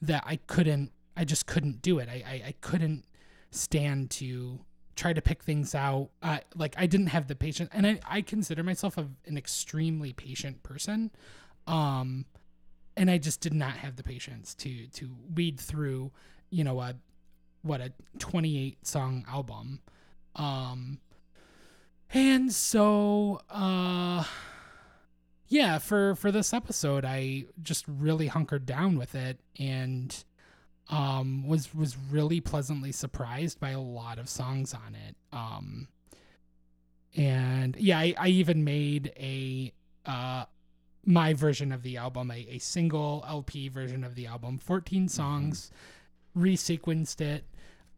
that I couldn't I just couldn't do it. I, I, I couldn't stand to try to pick things out. Uh, like I didn't have the patience, and I, I consider myself a, an extremely patient person. Um, and I just did not have the patience to to weed through, you know, a what a 28 song album. Um, and so, uh, yeah, for for this episode, I just really hunkered down with it and um was was really pleasantly surprised by a lot of songs on it. Um and yeah, I, I even made a uh my version of the album, a, a single LP version of the album, 14 songs, resequenced it.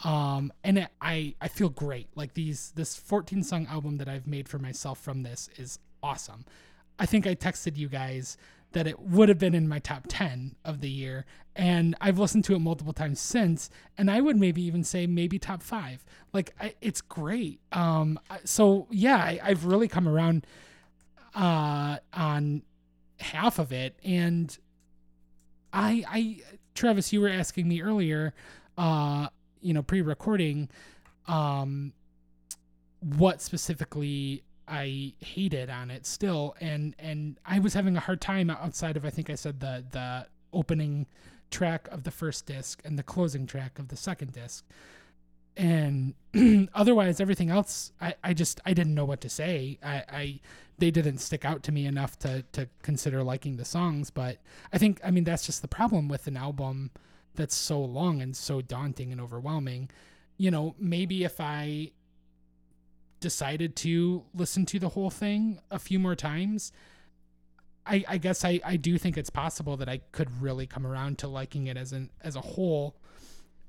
Um and it, I I feel great. Like these this 14 song album that I've made for myself from this is awesome. I think I texted you guys that it would have been in my top 10 of the year and I've listened to it multiple times since and I would maybe even say maybe top 5. Like I, it's great. Um so yeah, I, I've really come around uh on half of it and I I Travis you were asking me earlier uh you know pre-recording um what specifically I hated on it still and and I was having a hard time outside of I think I said the the opening track of the first disc and the closing track of the second disc and [CLEARS THROAT] otherwise everything else I, I just I didn't know what to say. I, I they didn't stick out to me enough to to consider liking the songs, but I think I mean that's just the problem with an album that's so long and so daunting and overwhelming. You know, maybe if I decided to listen to the whole thing a few more times, I, I guess I, I do think it's possible that I could really come around to liking it as an as a whole.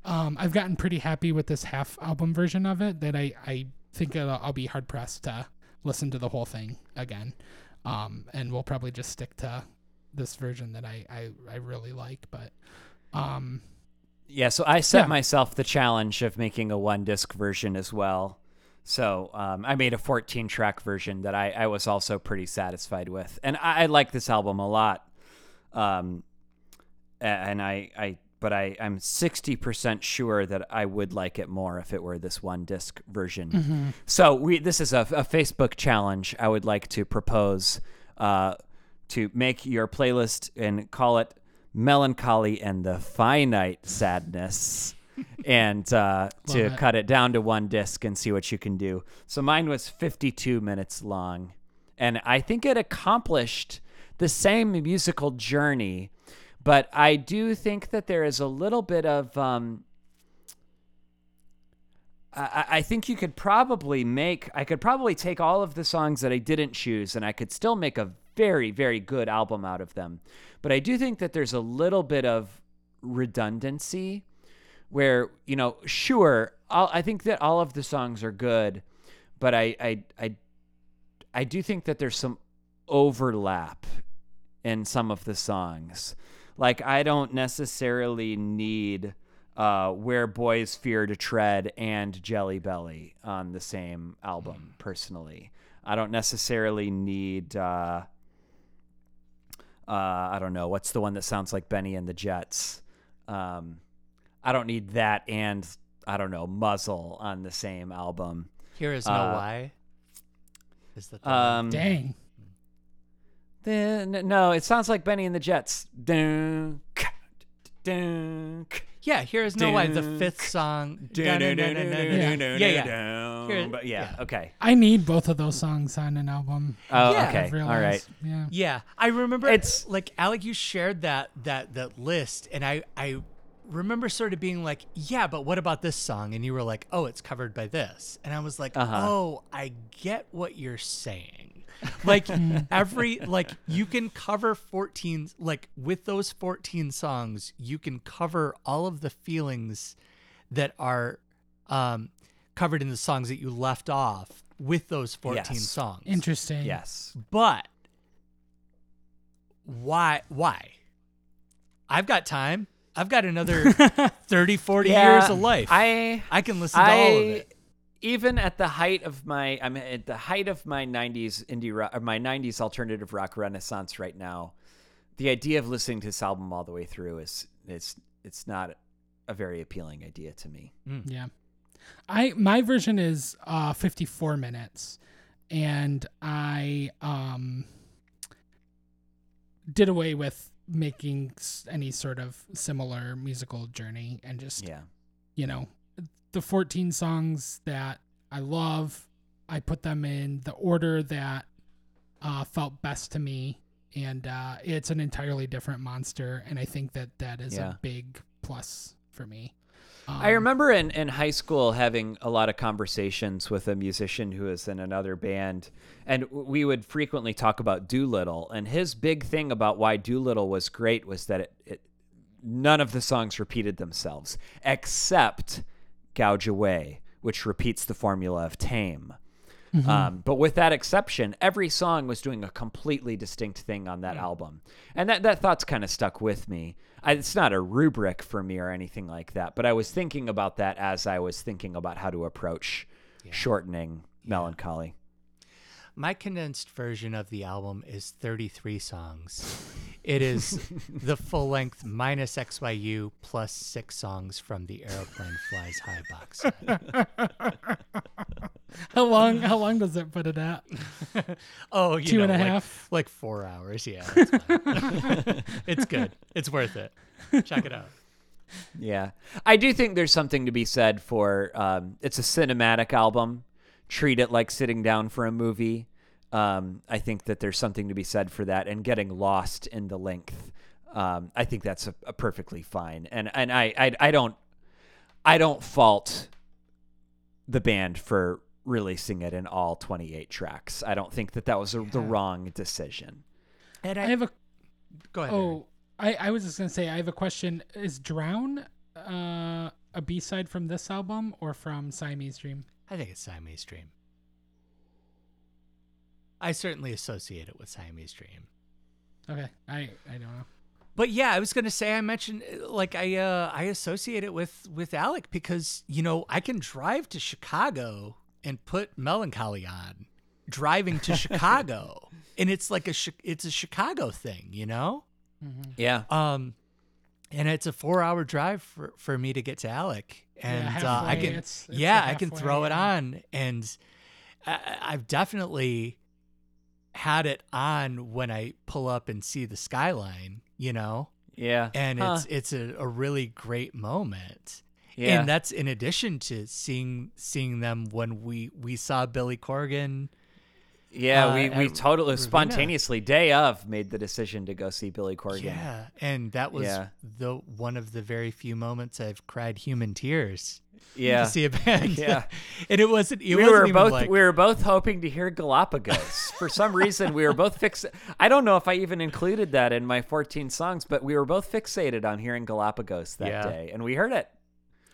Um, I've gotten pretty happy with this half album version of it that I, I think I'll, I'll be hard pressed to listen to the whole thing again. Um, and we'll probably just stick to this version that I, I, I really like. But um, Yeah, so I set Yeah. myself the challenge of making a one disc version as well. So um, I made a 14 track version that I, I was also pretty satisfied with. And I, I like this album a lot. Um, and I, I but I, I'm 60% sure that I would like it more if it were this one disc version. So we this is a, a Facebook challenge I would like to propose uh, to make your playlist and call it Mellon Collie and the Finite Sadness. And uh, [LAUGHS] to it. cut it down to one disc and see what you can do. So mine was 52 minutes long. And I think it accomplished the same musical journey, but I do think that there is a little bit of. Um, I, I think you could probably make. I could probably take all of the songs that I didn't choose, and I could still make a very, very good album out of them. But I do think that there's a little bit of redundancy where you know sure I'll, i think that all of the songs are good but I, I i i do think that there's some overlap in some of the songs. Like i don't necessarily need uh, where boys fear to tread and jelly belly on the same album personally. I don't necessarily need uh, uh, i don't know what's the one that sounds like benny and the jets? Um, I don't need that and I don't know muzzle on the same album. Here is no Uh, why. Is the Um, dang. then no, it sounds like Benny and the Jets. Dun, dun, yeah? Here is no why. The fifth song. Yeah, dun, dun, yeah. But yeah, yeah. okay. I need both of those songs on an album. Oh, Yeah. okay. I've All Yeah. Yeah, I remember It's- it's like Alec. You shared that that that list, and I I remember sort of being like, yeah, but what about this song? And you were like, oh, it's covered by this, and I was like, Uh-huh. oh, I get what you're saying. Like [LAUGHS] every like you can cover 14 like with those 14 songs, you can cover all of the feelings that are um covered in the songs that you left off with those 14 Yes. songs. Interesting. Yes. But why why? I've got time. I've got another [LAUGHS] 30 40 years of life. I, I can listen to all of it. even at the height of my I'm at the height of my 90s indie rock or my 90s alternative rock renaissance right now. The idea of listening to this album all the way through is it's it's not a very appealing idea to me. Yeah. I my version is uh 54 minutes and I um did away with making any sort of similar musical journey and just Yeah. you know the 14 songs that I love I put them in the order that uh felt best to me and uh it's an entirely different monster and I think that that is Yeah. a big plus for me. I Um, remember in, in high school having a lot of conversations with a musician who was in another band, and we would frequently talk about Doolittle. And his big thing about why Doolittle was great was that it, it none of the songs repeated themselves, except Gouge Away, which repeats the formula of Tame. Um, but with that exception, every song was doing a completely distinct thing on that album, and that that thought's kind of stuck with me. I, it's not a rubric for me or anything like that, but I was thinking about that as I was thinking about how to approach shortening Mellon Collie. My condensed version of the album is 33 songs. It is [LAUGHS] the full length minus XYU plus six songs from the Aeroplane Flies High box. [LAUGHS] How long? How long does it put it at? [LAUGHS] Oh, you Two know, and a like, half? like four hours. Yeah, it's, [LAUGHS] it's good. It's worth it. Check it out. Yeah, I do think there's something to be said for um, it's a cinematic album. Treat it like sitting down for a movie. Um, I think that there's something to be said for that, and getting lost in the length. Um, I think that's a, a perfectly fine, and and I, I I don't I don't fault the band for releasing it in all 28 tracks. I don't think that that was a, the wrong decision. And I have a go ahead. Oh, I I was just gonna say I have a question. Is Drown uh, a B side from this album or from Siamese Dream? I think it's Siamese Dream. I certainly associate it with Siamese Dream. Okay, I I don't know. But yeah, I was gonna say I mentioned like I uh I associate it with with Alec because you know I can drive to Chicago and put Mellon Collie on, driving to [LAUGHS] Chicago, and it's like a it's a Chicago thing, you know. Yeah. Um, and it's a four hour drive for for me to get to Alec, and uh, I can it's- it's yeah I can halfway, throw it on, and I, I've definitely had it on when I pull up and see the skyline, you know, Yeah. and Huh. it's it's a, a really great moment. Yeah. And that's in addition to seeing seeing them when we we saw Billy Corgan. Yeah, uh, we, we totally Ravenna. spontaneously day of made the decision to go see Billy Corgan. Yeah, and that was Yeah. the one of the very few moments I've cried human tears. Yeah. to see a band. [LAUGHS] Yeah. [LAUGHS] and it wasn't. It we wasn't were both like, we were both hoping to hear Galapagos. For some reason, we were both fix. I don't know if I even included that in my 14 songs, but we were both fixated on hearing Galapagos that Yeah. day, and we heard it.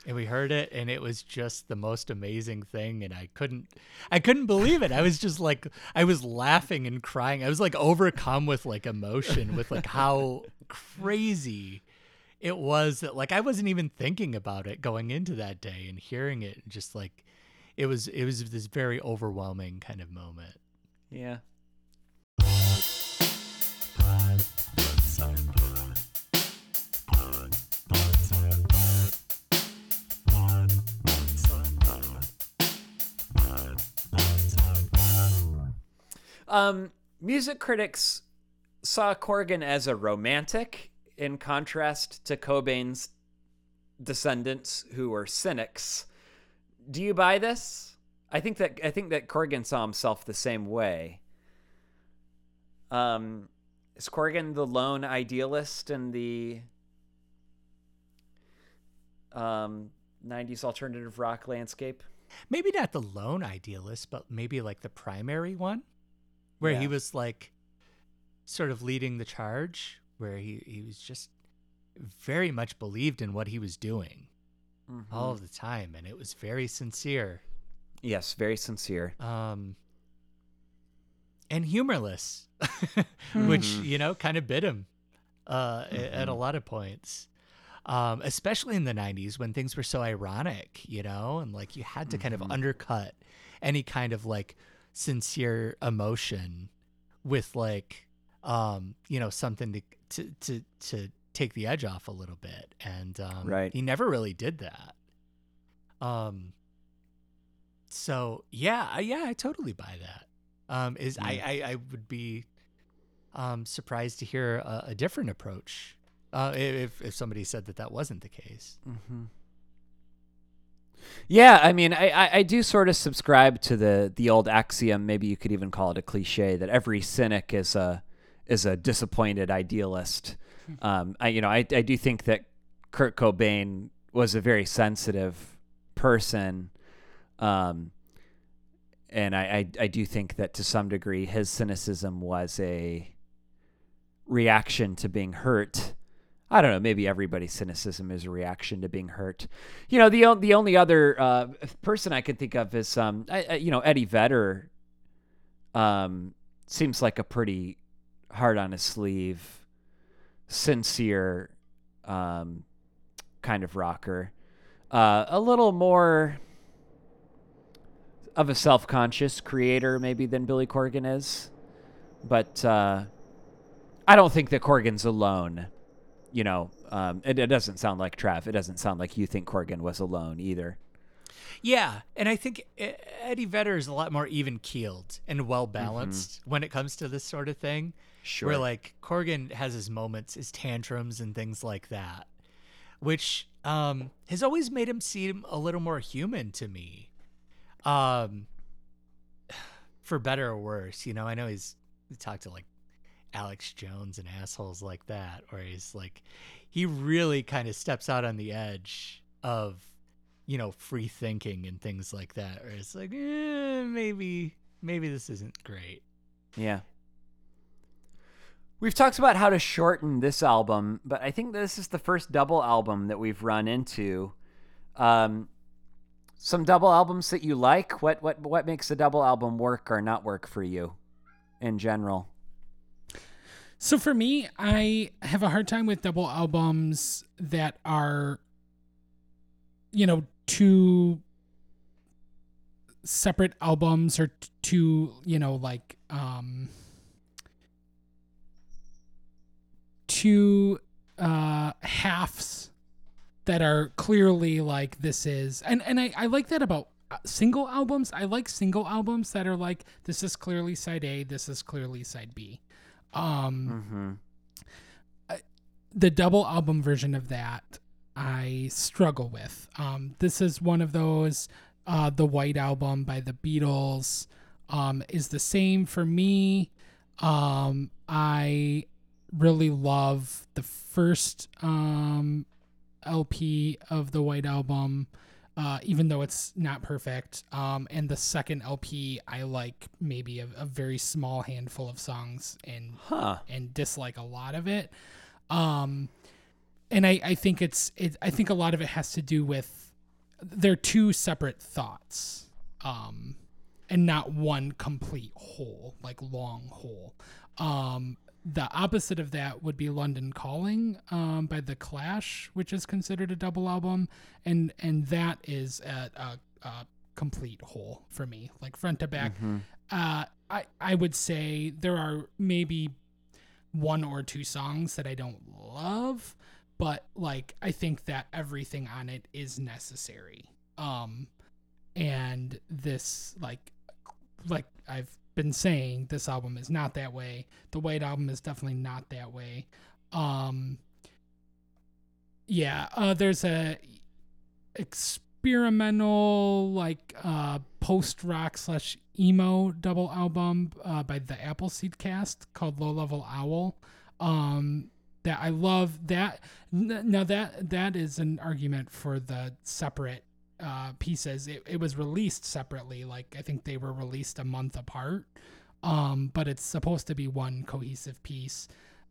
And we heard it, and it was just the most amazing thing, and I couldn't, I couldn't believe it. I was just like, I was laughing and crying. I was like overcome with like emotion, with like how crazy it was that like I wasn't even thinking about it going into that day, and hearing it, just like it was, it was this very overwhelming kind of moment. Yeah. Um, music critics saw Corgan as a romantic, in contrast to Cobain's descendants, who were cynics. Do you buy this? I think that I think that Corgan saw himself the same way. Um, is Corgan the lone idealist in the um, '90s alternative rock landscape? maybe not the lone idealist, but maybe like the primary one, where he was like sort of leading the charge, where he, he was just very much believed in what he was doing all of the time, and it was very sincere Yes, very sincere. um, and humorless, [LAUGHS] which Mhm. you know kind of bit him uh, a- at a Mhm. lot of points. Um, especially in the 90s when things were so ironic, you know, and like you had to kind of Mhm. undercut any kind of like sincere emotion with like um, you know, something to to to to take the edge off a little bit. And um Right. he never really did that. Um so yeah, yeah, I totally buy that. Um, is I, Mm. I I would be um surprised to hear a, a different approach. Uh, if if somebody said that that wasn't the case. Mm-hmm. Yeah, I mean, I, I, I do sort of subscribe to the the old axiom. Maybe you could even call it a cliche that every cynic is a is a disappointed idealist. Um, I you know I I do think that Kurt Cobain was a very sensitive person, um, and I, I I do think that to some degree his cynicism was a reaction to being hurt. I don't know. Maybe everybody's cynicism is a reaction to being hurt. You know, the the only other uh, person I can think of is um, I, I, you know, Eddie Vedder. Um, seems like a pretty hard on his sleeve, sincere, um, kind of rocker. Uh, a little more of a self conscious creator maybe than Billy Corgan is, but uh, I don't think that Corgan's alone you know, um, it, it doesn't sound like Trav. It doesn't sound like you think Corgan was alone either. Yeah, and I think E- Eddie Vedder is a lot more even keeled and well balanced when it comes to this sort of thing. Sure. Where like Corgan has his moments, his tantrums and things like that. which um, has always made him seem a little more human to me. Um, [SIGHS] for better or worse, you know. I know he's he talked to like Alex Jones and assholes like that, where he's like, he really kind of steps out on the edge of, you know, free thinking and things like that. Where it's like, eh, maybe, maybe this isn't great. Yeah. We've talked about how to shorten this album, but I think this is the first double album that we've run into. Um, some double albums that you like. What what what makes a double album work or not work for you, in general? So for me, I have a hard time with double albums that are, you know, two separate albums or two, you know, like um two uh halves that are clearly like this is and and I, I like that about uh, single albums. I like single albums that are like this is clearly side a this is clearly side b um Mm-hmm. the double album version of that I struggle with. Um, this is one of those. Uh, the White Album by the Beatles um, is the same for me. Um, I really love the first um, LP of the White Album, uh, even though it's not perfect. Um, and the second LP, I like maybe a, a very small handful of songs and Huh. and dislike a lot of it. Um, and I, I think it's it, I think a lot of it has to do with they're two separate thoughts, um, and not one complete whole, like long whole. Um, the opposite of that would be London Calling um, by The Clash, which is considered a double album, and and that is a, a, a complete whole for me, like front to back. Uh, I I would say there are maybe one or two songs that I don't love, but like I think that everything on it is necessary. Um and this like like I've been saying this album is not that way. The White album is definitely not that way. Um yeah, uh there's a experimental like uh post rock slash emo double album uh, by the Appleseed Cast called Low Level Owl. Um, that I love that. Now that that is an argument for the separate uh, pieces. It, it was released separately. Like I think they were released a month apart. Um, but it's supposed to be one cohesive piece.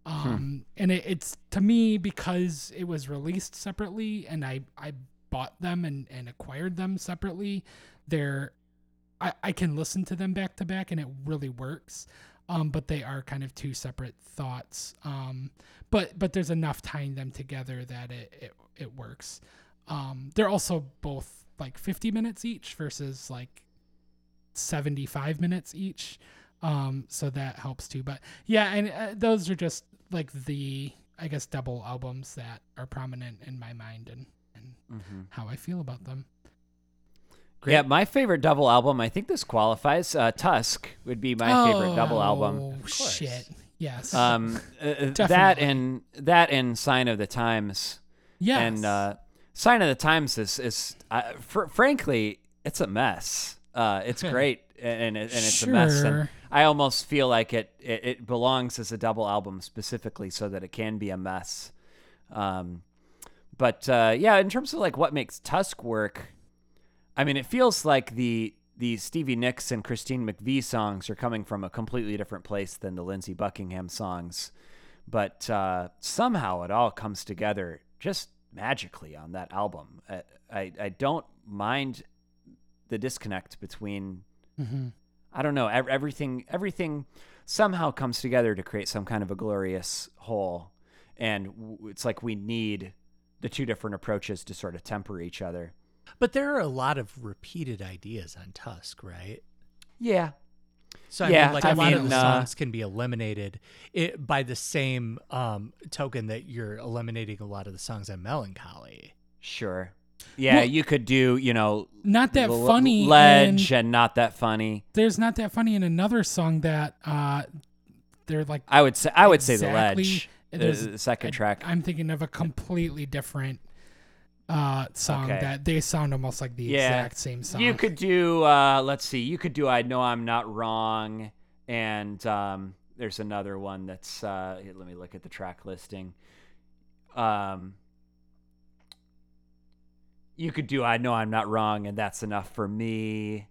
Um, and it, it's to me because it was released separately and I, I bought them and, and acquired them separately. They're, I, I can listen to them back to back and it really works. Um, but they are kind of two separate thoughts. Um, but, but there's enough tying them together that it, it, it works. Um, they're also both like 50 minutes each versus like 75 minutes each. Um, so that helps too. But yeah, and uh, those are just like the, I guess, double albums that are prominent in my mind and, and Mm-hmm. how I feel about them. Yeah, my favorite double album. I think this qualifies. Uh, Tusk would be my favorite double album. Oh, shit. Yes. Um, [LAUGHS] uh, uh, that and that and Sign of the Times. yes. And uh, Sign of the Times is is uh, fr- frankly, it's a mess. Uh, it's great and it, and it's a mess. And Sure. I almost feel like it, it it belongs as a double album specifically so that it can be a mess. Um, but uh, yeah, in terms of like what makes Tusk work, I mean, it feels like the the Stevie Nicks and Christine McVie songs are coming from a completely different place than the Lindsey Buckingham songs, but uh, somehow it all comes together just magically on that album. I I, I don't mind the disconnect between hmm I don't know everything everything somehow comes together to create some kind of a glorious whole, and it's like we need the two different approaches to sort of temper each other. But there are a lot of repeated ideas on Tusk, right? Yeah, So I Yeah, mean, like I a lot of the uh, songs can be eliminated it, by the same um, token that you're eliminating a lot of the songs on Mellon Collie. Sure. Yeah, Well- you could do, you know, Not that l- funny. ledge and and not that funny. there's not that funny in another song that uh, they're like I would say I would say the ledge, the, There's the second a- track. I'm thinking of a completely different uh, song Okay. that they sound almost like the Yeah. exact same song. You could do. Uh, let's see. You could do. I know I'm not wrong. And um, there's another one that's. Uh, let me look at the track listing. Um, you could do. I know I'm not wrong, and that's enough for me.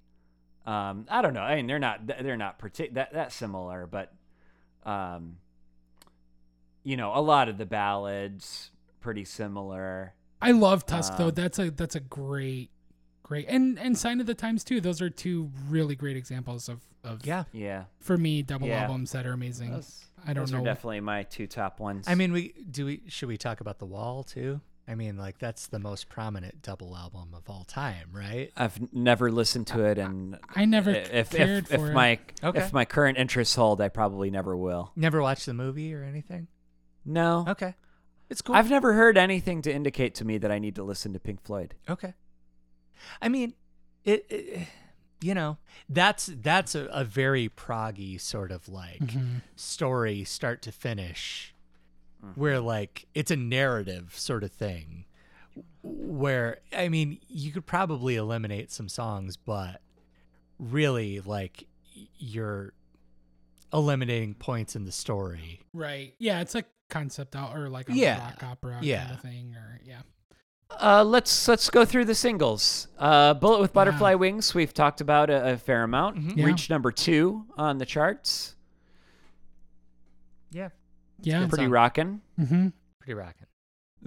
Um, I don't know. I mean, they're not. They're not partic- that that similar, but um, you know, a lot of the ballads pretty similar. I love Tusk though. Um, That's a that's a great, great and and Sign of the Times too. Those are two really great examples of of Yeah. Yeah, for me double Yeah. albums that are amazing. those, I don't those know. are definitely my two top ones. I mean, we do we should we talk about the Wall too? I mean, like that's the most prominent double album of all time, right? I've never listened to it, and I never if cared if, if for it. my Okay. if my current interests hold, I probably never will. Never watched the movie or anything. No, Okay, it's cool. I've never heard anything to indicate to me that I need to listen to Pink Floyd. Okay. I mean, it, it you know, that's that's a, a very proggy sort of like Mhm. story start to finish where like it's a narrative sort of thing where I mean, you could probably eliminate some songs, but really like you're eliminating points in the story. right. Yeah, it's a concept out or like a Yeah. rock opera kind of thing or yeah. Uh, let's let's go through the singles. Uh, Bullet with Butterfly Wings. We've talked about a, a fair amount. Mhm. Yeah. Reached number two on the charts. Yeah, Yeah. Pretty rocking. Mm-hmm. pretty rocking.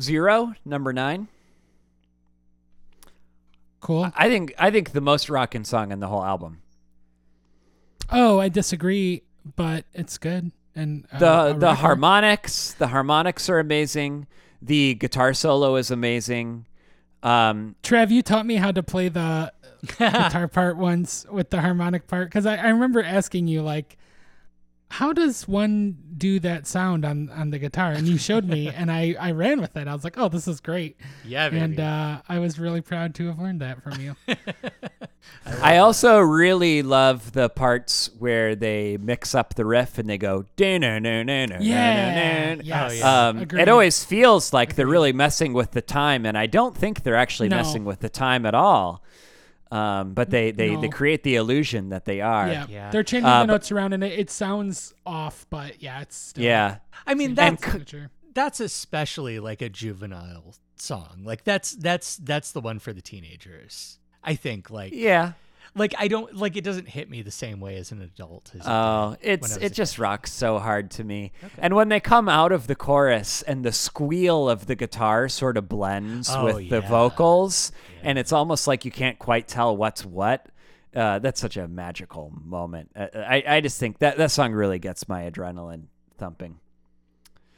Zero, number nine. Cool. I think I think the most rocking song in the whole album. Oh, I disagree, but it's good. And uh, the the harmonics the harmonics are amazing. The guitar solo is amazing. Um Trev, you taught me how to play the [LAUGHS] guitar part once with the harmonic part because I, I remember asking you like, how does one do that sound on on the guitar? And you showed me, and I I ran with it. I was like, oh, this is great, Yeah, and uh, I was really proud to have learned that from you. [LAUGHS] i also really love the parts where they mix up the riff and they go yeah, yeah yes, yeah. um, Agreed. it always feels like they're really messing with the time and i don't think they're actually No. messing with the time at all um, but they, they, they create the illusion that they are yeah. Yeah. they're changing Uh, the but- notes around, and it, it sounds off, but yeah, it's still yeah I mean, that's signature. that's especially like a juvenile song. Like that's that's that's the one for the teenagers. I think like yeah like I don't like it doesn't hit me the same way as an adult. As it Oh, did it's when I was it just rocks so hard to me. Okay. And when they come out of the chorus and the squeal of the guitar sort of blends Oh, with the yeah. vocals, and it's almost like you can't quite tell what's what. Uh, that's such a magical moment. Uh, I I just think that that song really gets my adrenaline thumping.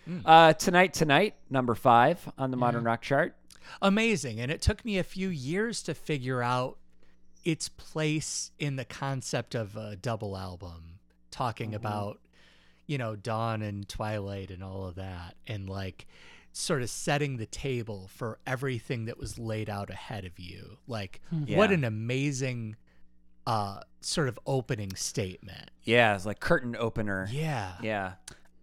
Mm. Uh, tonight, tonight, number five on the modern rock chart. amazing and it took me a few years to figure out its place in the concept of a double album talking about you know dawn and twilight and all of that and like sort of setting the table for everything that was laid out ahead of you. Like what an amazing uh sort of opening statement. Yeah, it's like curtain opener. yeah. Yeah.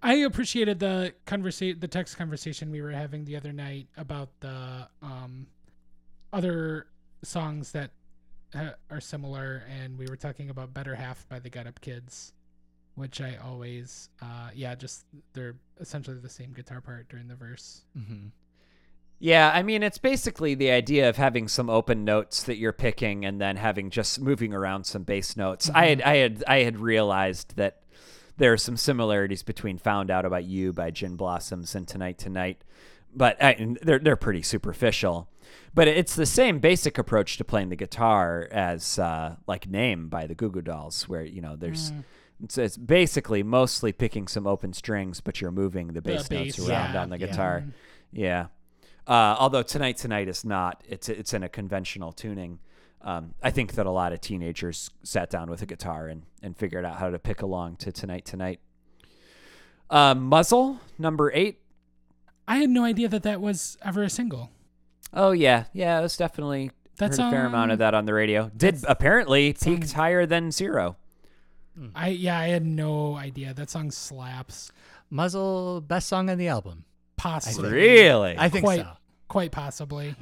I appreciated the conversation, the text conversation we were having the other night about the um, other songs that uh, are similar, and we were talking about "Better Half" by the Get Up Kids, which I always, uh, yeah, just they're essentially the same guitar part during the verse. hmm Yeah, I mean, it's basically the idea of having some open notes that you're picking and then having just moving around some bass notes. I had, I had, I had realized that there are some similarities between "Found Out About You" by Gin Blossoms and "Tonight Tonight," but I, and they're they're pretty superficial. But it's the same basic approach to playing the guitar as uh, like "Name" by the Goo Goo Dolls, where you know there's. It's, it's basically mostly picking some open strings, but you're moving the bass notes bass, around yeah, on the yeah. guitar. Yeah. Uh, although tonight tonight is not. It's it's in a conventional tuning. Um, I think that a lot of teenagers sat down with a guitar and, and figured out how to pick along to tonight tonight. Uh, Muzzle number eight. I had no idea that that was ever a single. Oh yeah, yeah. It was definitely That's heard a fair amount of that on the radio. Did apparently peaked higher than zero. Hmm. I yeah, I had no idea that song slaps. muzzle best song on the album Possibly, Really? i think Quite. so quite possibly.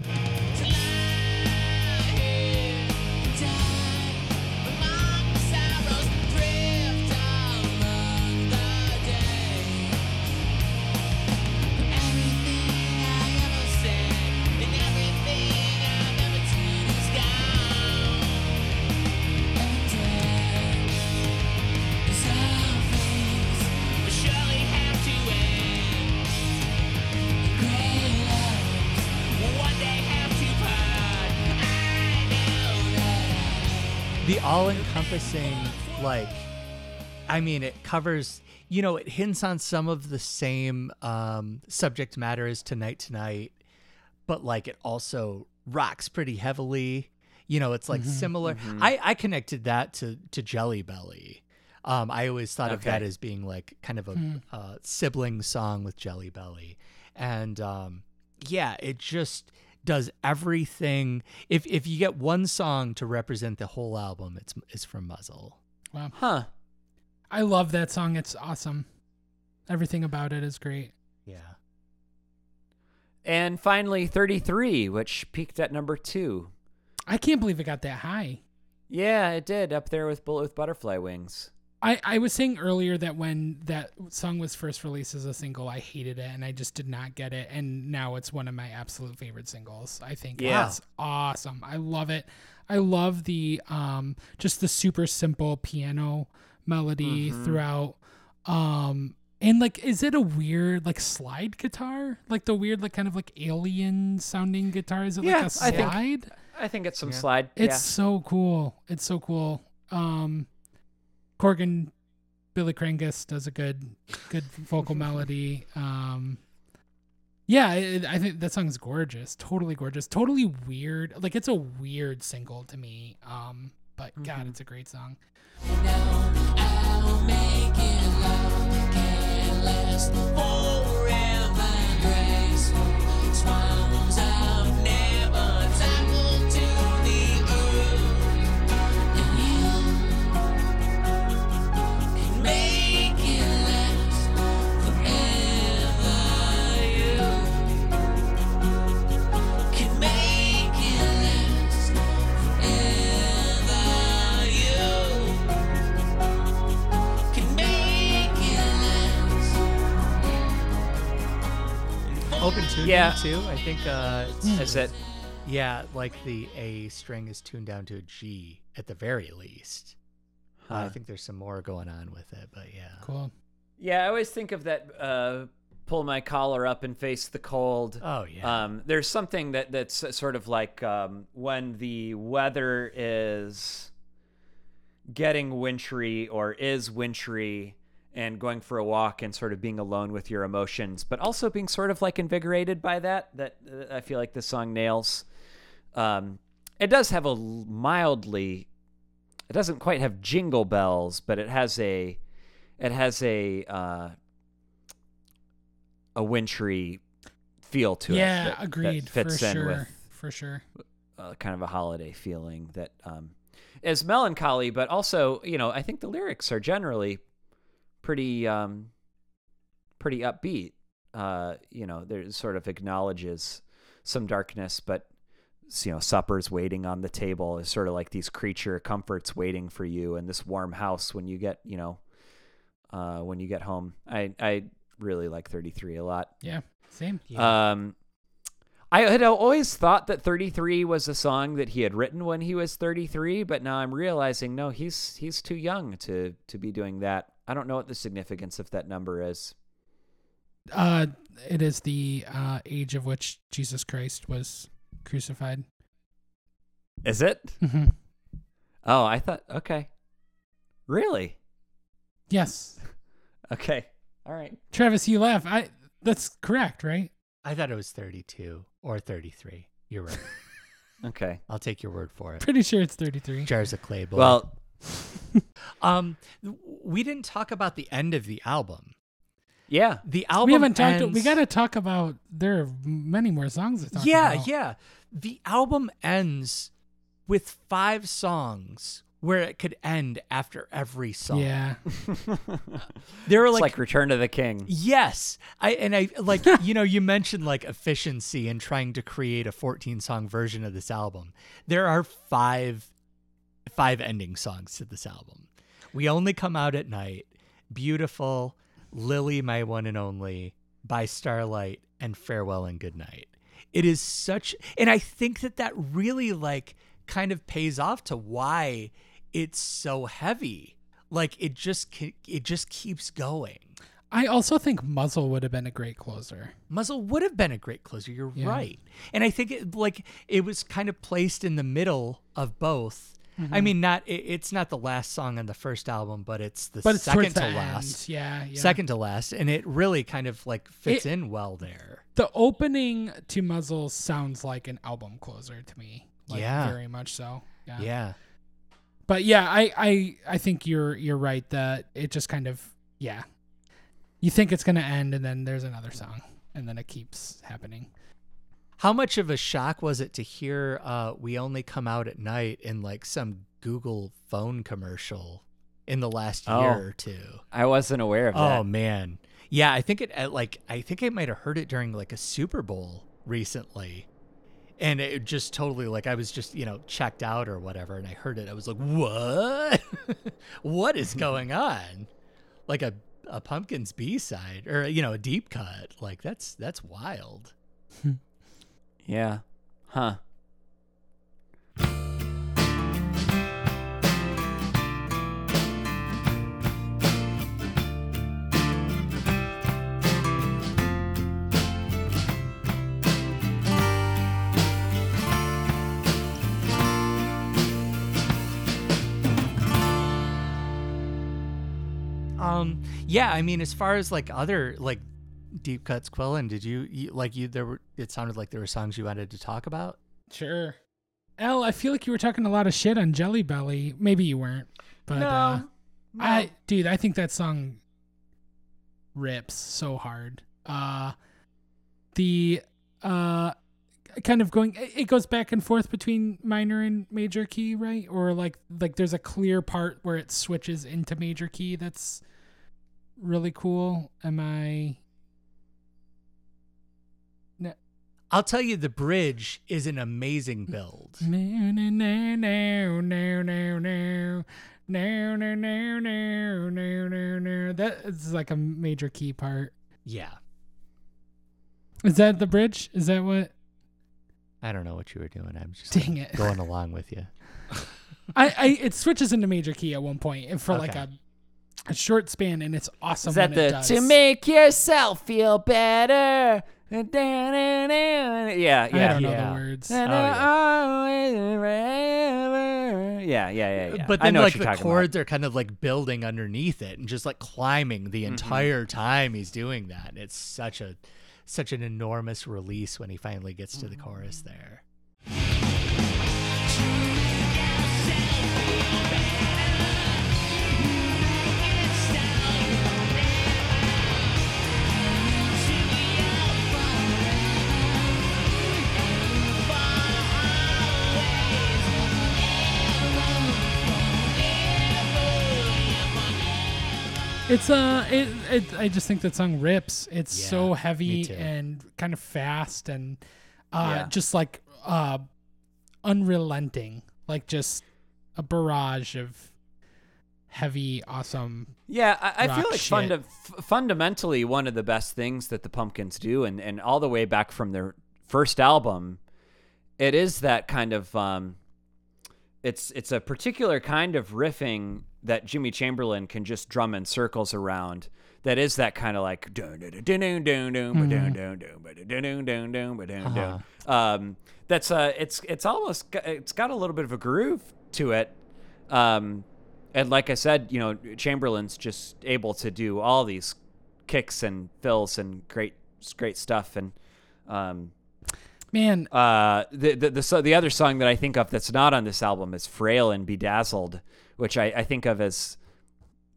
That. the all-encompassing like i mean it covers you know it hints on some of the same um subject matter as tonight tonight but like it also rocks pretty heavily. You know it's like similar. i i connected that to to jelly belly. Um i always thought of that as being like kind of a uh, sibling song with jelly belly. And um yeah it just does everything if if you get one song to represent the whole album it's it's from muzzle Wow. Huh. I love that song. It's awesome. Everything about it is great. yeah And finally, 33, which peaked at number two. I can't believe it got that high. Yeah, it did up there with Bullet with Butterfly Wings. I, I was saying earlier that when that song was first released as a single, I hated it and I just did not get it. And now it's one of my absolute favorite singles. I think Yeah. it's awesome. I love it. I love the um just the super simple piano melody throughout. Um and like is it a weird like slide guitar? Like the weird like kind of like alien sounding guitar? Is it Yeah, like a slide? think- I think it's some Yeah. slide. It's yeah. so cool. It's so cool. Um, Corgan, Billy Krangus does a good, good vocal [LAUGHS] melody. Um, yeah, it, I think that song's gorgeous. Totally gorgeous. Totally weird. Like it's a weird single to me. Um, but God, it's a great song. I'll too i think uh it's, Is it? yeah like the a string is tuned down to a g at the very least Uh, i think there's some more going on with it but yeah Cool. Yeah, I always think of that. Uh, pull my collar up and face the cold. oh yeah Um, there's something that that's sort of like um, when the weather is getting wintry or is wintry and going for a walk and sort of being alone with your emotions, but also being sort of like invigorated by that. That uh, I feel like this song nails. Um, it does have a mildly, it doesn't quite have jingle bells, but it has a, it has a, uh, a wintry feel to it. yeah, that- that agreed. fits for in sure. with For sure. uh, kind of a holiday feeling that um, is melancholy, but also, you know, I think the lyrics are generally pretty um, pretty upbeat. Uh, you know, there sort of acknowledges some darkness, but you know, supper's waiting on the table is sort of like these creature comforts waiting for you in this warm house when you get, you know, uh, when you get home. I I really like 33 a lot. Yeah. Same. yeah. Um, I had always thought that 33 was a song that he had written when he was 33, but now I'm realizing no, he's he's too young to to be doing that. I don't know what the significance of that number is. Uh, it is the uh, age of which Jesus Christ was crucified. Is it? Mhm. Oh, I thought okay. Really? Yes. [LAUGHS] Okay. All right. Travis, you laugh. I. That's correct, right? i thought it was 32 or 33 you're right [LAUGHS] Okay. i'll take your word for it Pretty sure it's 33. jars of clay boy. Well, [LAUGHS] um we didn't talk about the end of the album yeah. the album we haven't talked. ends- We got to talk about. There are many more songs to talk yeah about. yeah the album ends with five songs where it could end after every song. Yeah. [LAUGHS] There were like, like, Return to the King. yes. I and I like [LAUGHS] you know, you mentioned like efficiency and trying to create a 14 song version of this album. There are 5 five ending songs to this album. We only come out at night, beautiful, Lily my one and only, by starlight and farewell and good night. It is such and I think that that really like kind of pays off to why it's so heavy. Like it just it just keeps going. I also think Muzzle would have been a great closer. Muzzle would have been a great closer. You're Yeah. right, and I think it like it was kind of placed in the middle of both. Mm-hmm. I mean, not it, it's not the last song on the first album, but it's the But it's second to last. Yeah, yeah. Second to last, and it really kind of like fits It- in well there. The opening to Muzzle sounds like an album closer to me. Like, Yeah. Very much so. Yeah. Yeah, But yeah, I, I I think you're you're right that it just kind of yeah. You think it's gonna end and then there's another song and then it keeps happening. How much of a shock was it to hear uh, "We Only Come Out at Night" in like some Google phone commercial in the last Oh. year or two? I wasn't aware of that. Oh man, yeah. I think it uh, like I think I might have heard it during like a Super Bowl recently, and it just totally like I was just you know checked out or whatever, and I heard it. I was like, what? [LAUGHS] what is going on? Like a a Pumpkins B side or you know a deep cut. Like that's that's wild. [LAUGHS] Yeah. Huh. Um, yeah, I mean, as far as like other like deep cuts, Quillen, did you, you like you there were? It sounded like there were songs you wanted to talk about. Sure. L, I feel like you were talking a lot of shit on Jelly Belly. Maybe you weren't. But uh I dude, I think that song rips so hard. Uh the uh kind of going it goes back and forth between minor and major key, right? Or like like there's a clear part where it switches into major key that's really cool. Am I I'll tell you, the bridge is an amazing build. No, no, no, no, no, no, no. No, no, no, no, no, no, no. That is like a major key part. Yeah, Is that the bridge? Is that what? I don't know what you were doing. I'm just Dang it. going along with you. I, I it switches into major key at one point point for like a a short span and it's awesome Is that when it the does. to make yourself feel better? Yeah, yeah. Yeah. I don't know yeah. the words. And Oh, yeah. always and. Yeah, yeah, yeah, yeah. But I then, know like what you're the talking chords are kind of like building underneath it and just like climbing Mm-hmm. the entire time he's doing that. It's such a such an enormous release when he finally gets to the Mm-hmm. chorus there. It's uh, it, it I just think that song rips. It's Yeah, so heavy and kind of fast and uh, Yeah. just like uh, unrelenting, like just a barrage of heavy, awesome. Yeah, I, I feel like funda- f- fundamentally one of the best things that the Pumpkins do, and, and all the way back from their first album, it is that kind of um, it's it's a particular kind of riffing that Jimmy Chamberlin can just drum in circles around. That is that kind of like dun. Um, that's uh, it's it's almost it's got a little bit of a groove to it. Um, and like I said, you know, Chamberlin's just able to do all these kicks and fills and great, great stuff. And um, Man, uh, the the the, so- the other song that I think of that's not on this album is "Frail and Bedazzled," which I, I think of as,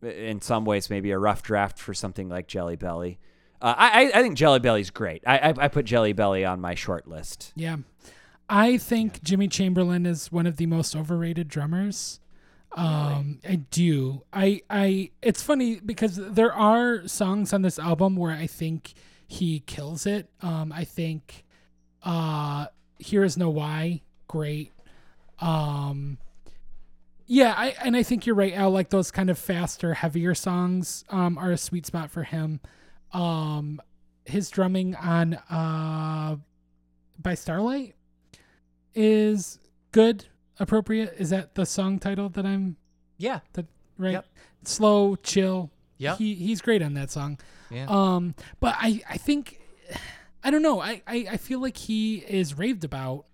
in some ways, maybe a rough draft for something like Jelly Belly. Uh, I I- think Jelly Belly's great. I, I I put Jelly Belly on my short list. yeah, I think Jimmy Chamberlin is one of the most overrated drummers. Um, I do. I I it's funny because there are songs on this album where I think he kills it. Um, I think uh Here is No Why, great. Um yeah, I and I think you're right, Al. Like those kind of faster, heavier songs um are a sweet spot for him. Um his drumming on uh by Starlight is good, appropriate. Is that the song title that I'm Yeah. that right? Yep. Slow, chill. Yeah. He he's great on that song. Yeah. Um, but I I think I don't know. I I, I feel like he is raved about.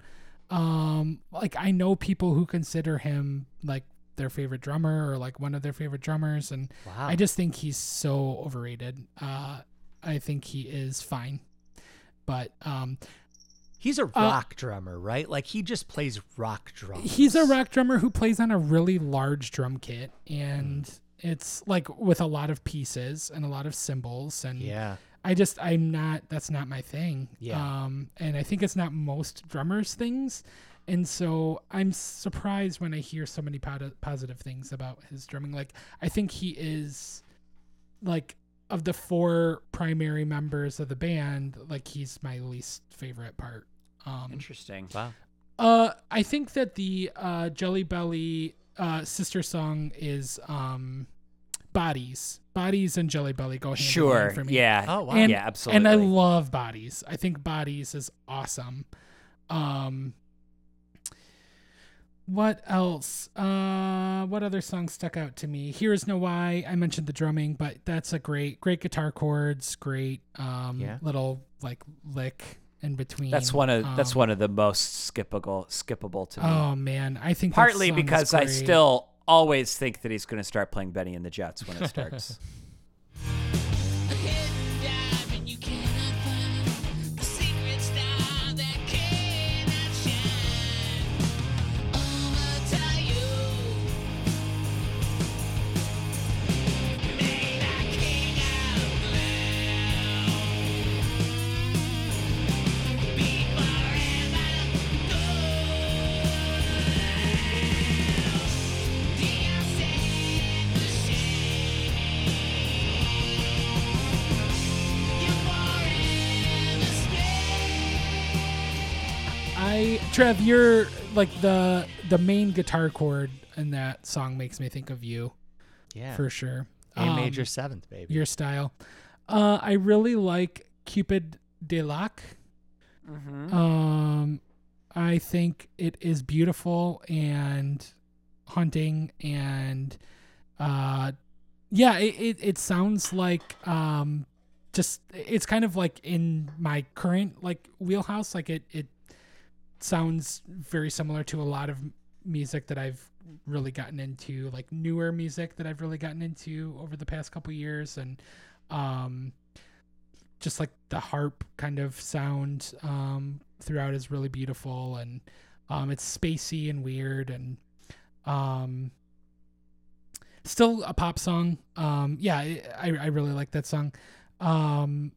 Um, like I know people who consider him like their favorite drummer or like one of their favorite drummers, and wow. I just think he's so overrated. Uh, I think he is fine, but um, He's a rock drummer, right? Like he just plays rock drums. he's a rock drummer who plays on a really large drum kit and Mm. it's like with a lot of pieces and a lot of cymbals and Yeah. I just I'm not that's not my thing. Yeah. Um and I think it's not most drummers things. And so I'm surprised when I hear so many pod- positive things about his drumming. Like I think he is like of the four primary members of the band, like he's my least favorite part. Um Interesting. Wow. uh, I think that the uh, Jelly Belly uh, sister song is um, Bodies. Bodies and Jelly Belly go hand in Sure. hand for me. Yeah. Oh wow. And, yeah, absolutely. And I love Bodies. I think Bodies is awesome. Um, what else? Uh, what other song stuck out to me? Here's No Why. I mentioned the drumming, but that's a great, great guitar chords. Great, um, Yeah. little like lick in between. that's one of that's Um, one of the most skippable skippable to me. Oh man, I think Partly because I still always think that he's going to start playing Benny and the Jets when it starts. [LAUGHS] Trev, you're like the the main guitar chord in that song makes me think of you Yeah. for sure. A Um, major seventh, baby. your style. Uh, I really like Cupid de Locke. mm-hmm. Um, I think it is beautiful and haunting and uh, yeah, it, it, it sounds like um, just it's kind of like in my current like wheelhouse. Like it it sounds very similar to a lot of music that I've really gotten into, like newer music that I've really gotten into over the past couple years, and um, just like the harp kind of sound um, throughout is really beautiful, and um, it's spacey and weird, and um, still a pop song. Um, yeah, I I really like that song. Um,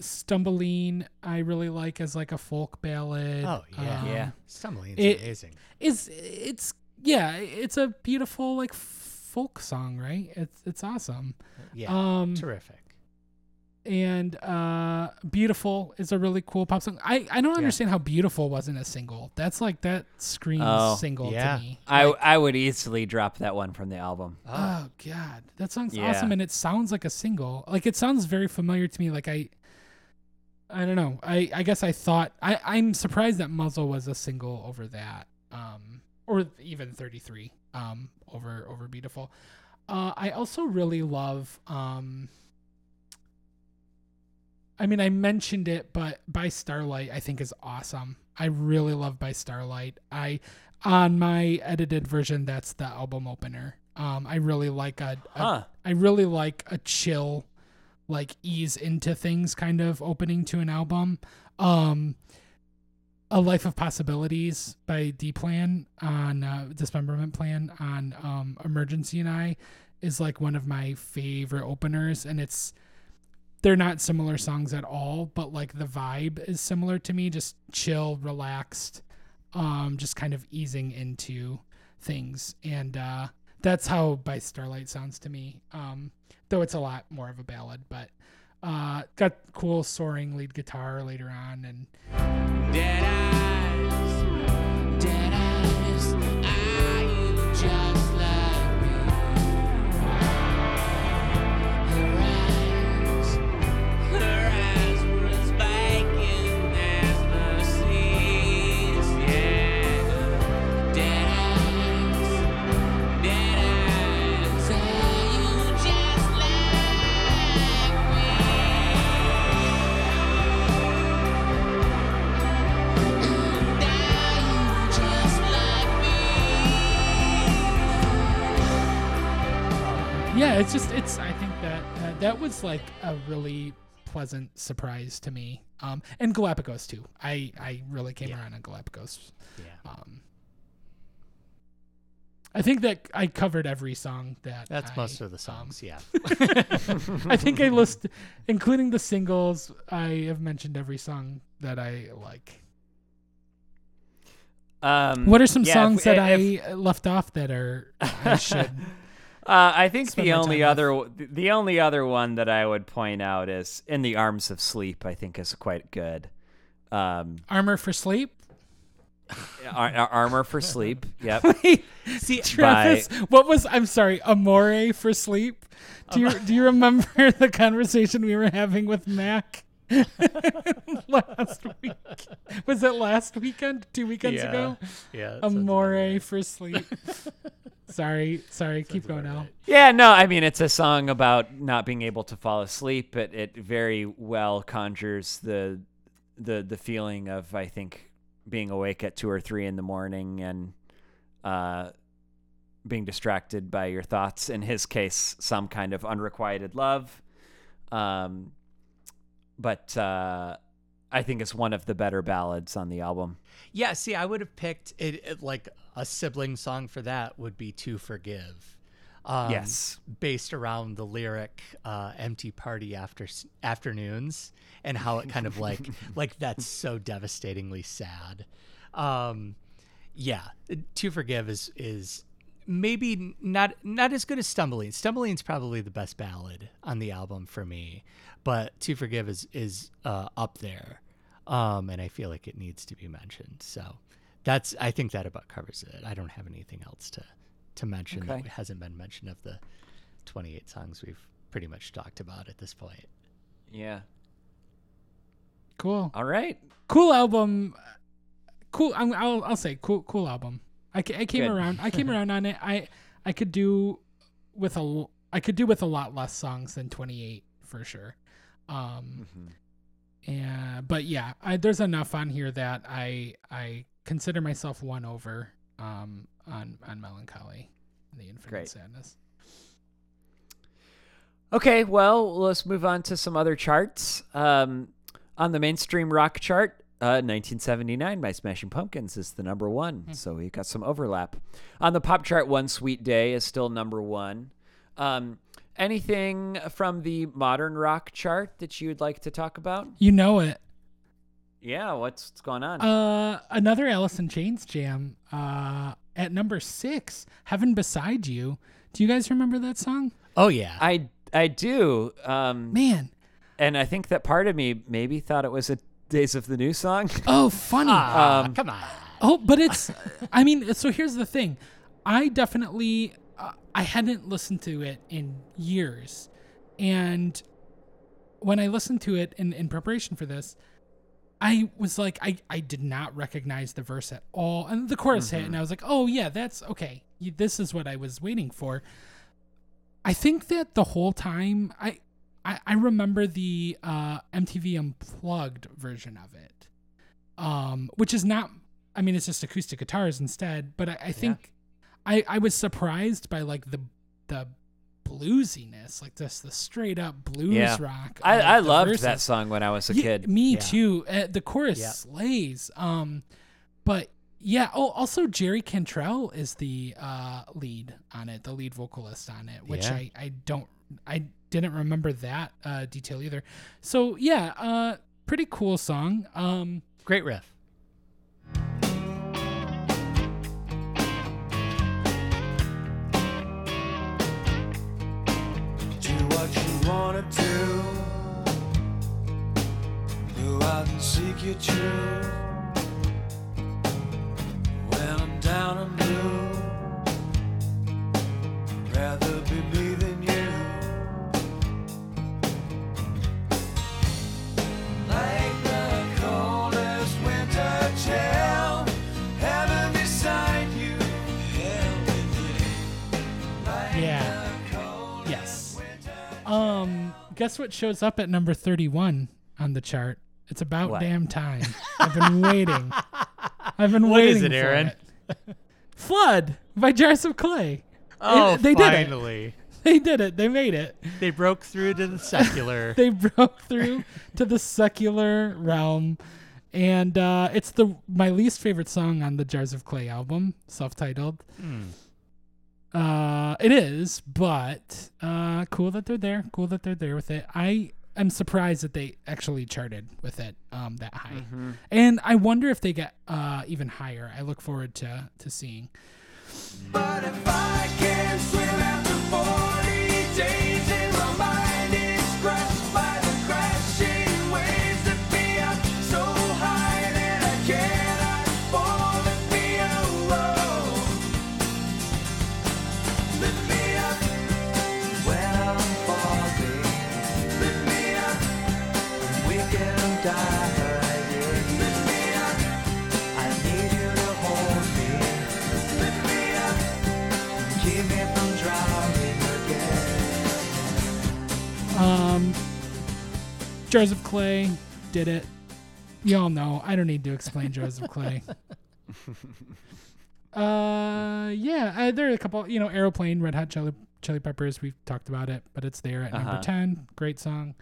Stumbling, I really like as like a folk ballad. oh yeah. Um, Yeah. Stumbling's it- amazing. It's it's yeah, it's a beautiful like folk song, right? It's it's awesome. Yeah. Um, Terrific. and uh, beautiful is a really cool pop song. I I don't understand how beautiful wasn't a single. That's like that screams Oh, single yeah. to me. I Like, I would easily drop that one from the album. oh god, that song's Yeah. awesome, and it sounds like a single. Like it sounds very familiar to me. Like I. I don't know. I, I guess I thought I, I'm surprised that Muzzle was a single over that. Um or even 33 um over over beautiful. Uh I also really love um I mean I mentioned it but by Starlight I think is awesome. I really love by Starlight. I on my edited version that's the album opener. Um I really like a, a Huh. I really like a chill, like ease into things kind of opening to an album. Um, a Life of Possibilities by D Plan on uh, Dismemberment Plan on um, Emergency and I is like one of my favorite openers, and it's they're not similar songs at all, but like the vibe is similar to me, just chill, relaxed, um, just kind of easing into things, and uh, that's how by starlight sounds to me. Um though it's a lot more of a ballad but uh got cool soaring lead guitar later on and yeah it's just it's i think that uh, that was like a really pleasant surprise to me um and galapagos too i i really came Yeah. around on galapagos Yeah. um i think that i covered every song that That's I, most of the um, songs, yeah. [LAUGHS] I think I list, including the singles. I have mentioned every song that I like. Um, What are some yeah, if- songs that if- I left off that are I [LAUGHS] should? Uh, I think Spend the only other the only other one that I would point out is "In the Arms of Sleep." I think is quite good. Um, Armor for Sleep. ar- ar- armor for sleep. [LAUGHS] Yep. See, Travis, what was? I'm sorry, Amore for Sleep. Do you do you remember [LAUGHS] the conversation we were having with Mac [LAUGHS] last week? Was it last weekend? Two weekends Yeah. ago? yeah. that sounds about Amore right. for Sleep. [LAUGHS] sorry, sorry. Keep going now. right. Yeah, no, I mean it's a song about not being able to fall asleep. but it very well conjures the the the feeling of I think being awake at two or three in the morning and uh being distracted by your thoughts. In his case, some kind of unrequited love. Um but uh I think it's one of the better ballads on the album. Yeah, see, I would have picked it, it like a sibling song for that would be "To Forgive." Um, Yes. based around the lyric uh, "Empty Party After Afternoons" and how it kind of like [LAUGHS] like that's so devastatingly sad. Um, yeah, "To Forgive" is is maybe not not as good as "Stumbling." "Stumbling's probably the best ballad on the album for me, but "To Forgive" is is uh, up there um, and I feel like it needs to be mentioned. So that's I think that about covers it. I don't have anything else to to mention that hasn't been mentioned of the 28 songs we've pretty much talked about at this point. Yeah. Cool. All right. cool album cool I'm, I'll, I'll say cool cool album I, I came Good. around i came [LAUGHS] around on it i i could do with a I could do with a lot less songs than 28 for sure um and but yeah I, there's enough on here that i i consider myself one over um on on melancholy and the infinite Great. sadness Okay, well, let's move on to some other charts. Um, on the mainstream rock chart, uh, 1979 by Smashing Pumpkins is the number one, so we've got some overlap. On the pop chart, One Sweet Day is still number one. Um, anything from the modern rock chart that you would like to talk about? you know it Yeah, what's, what's going on? Uh, another Alice in Chains jam. Uh, at number six, "Heaven Beside You." Do you guys remember that song? Oh yeah, I I do, um, Man, and I think that part of me maybe thought it was a Days of the New song. [LAUGHS] oh, funny. Ah, um, come on. oh, but it's. I mean, so here's the thing. I definitely, uh, I hadn't listened to it in years, and when I listened to it in in preparation for this. I was like, I, I did not recognize the verse at all. And the chorus hit, and I was like, oh, yeah, that's okay. This is what I was waiting for. I think that the whole time, I, I, I remember the uh, MTV Unplugged version of it, um, which is not, I mean, it's just acoustic guitars instead. But I, I think I, I was surprised by like the, the bluesiness, like this, the straight up blues Yeah. rock. I, I loved that song when I was a Yeah, kid. Me Yeah. too. Uh, the chorus Yeah. slays. Um, but yeah. Oh, also Jerry Cantrell is the uh, lead on it, the lead vocalist on it, which Yeah. I I don't I didn't remember that uh, detail either. So yeah, uh, pretty cool song. Um, Great riff. wanna do. Go out and seek your truth. When I'm down, blue. Guess what shows up at number 31 on the chart? It's about What? damn time. [LAUGHS] I've been waiting. I've been What is waiting it, for Aaron? it. Flood by Jars of Clay. Oh, they did it. finally. [LAUGHS] They did it. They made it. They broke through to the secular. [LAUGHS] They broke through to the secular realm. And uh, it's the my least favorite song on the Jars of Clay album, self-titled. Hmm. Uh, it is, but uh, cool that they're there. Cool that they're there with it. I am surprised that they actually charted with it um, that high, and I wonder if they get uh, even higher. I look forward to to seeing. But Jars of Clay did it. Y'all know. I don't need to explain Jars of Clay. [LAUGHS] uh, yeah, uh, there are a couple. You know, Aeroplane, Red Hot Chili, Chili Peppers. We've talked about it, but it's there at number Uh-huh. ten. Great song.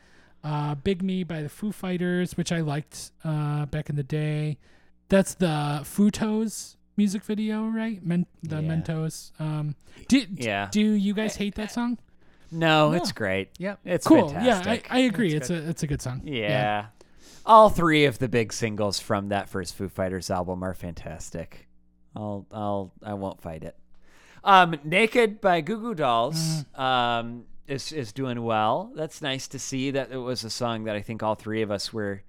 Uh, Big Me by the Foo Fighters, which I liked uh, back in the day. That's the Futos music video, right? Men- the Yeah. Mentos. Um, do, Yeah. do you guys hate that song? No, Yeah. it's great. Yep. It's Cool. fantastic. Yeah, I, I agree. It's It's, a it's a good song. Yeah. All three of the big singles from that first Foo Fighters album are fantastic. I'll I'll I won't fight it. Um Naked by Goo Goo Dolls um is is doing well. That's nice to see that it was a song that I think all three of us were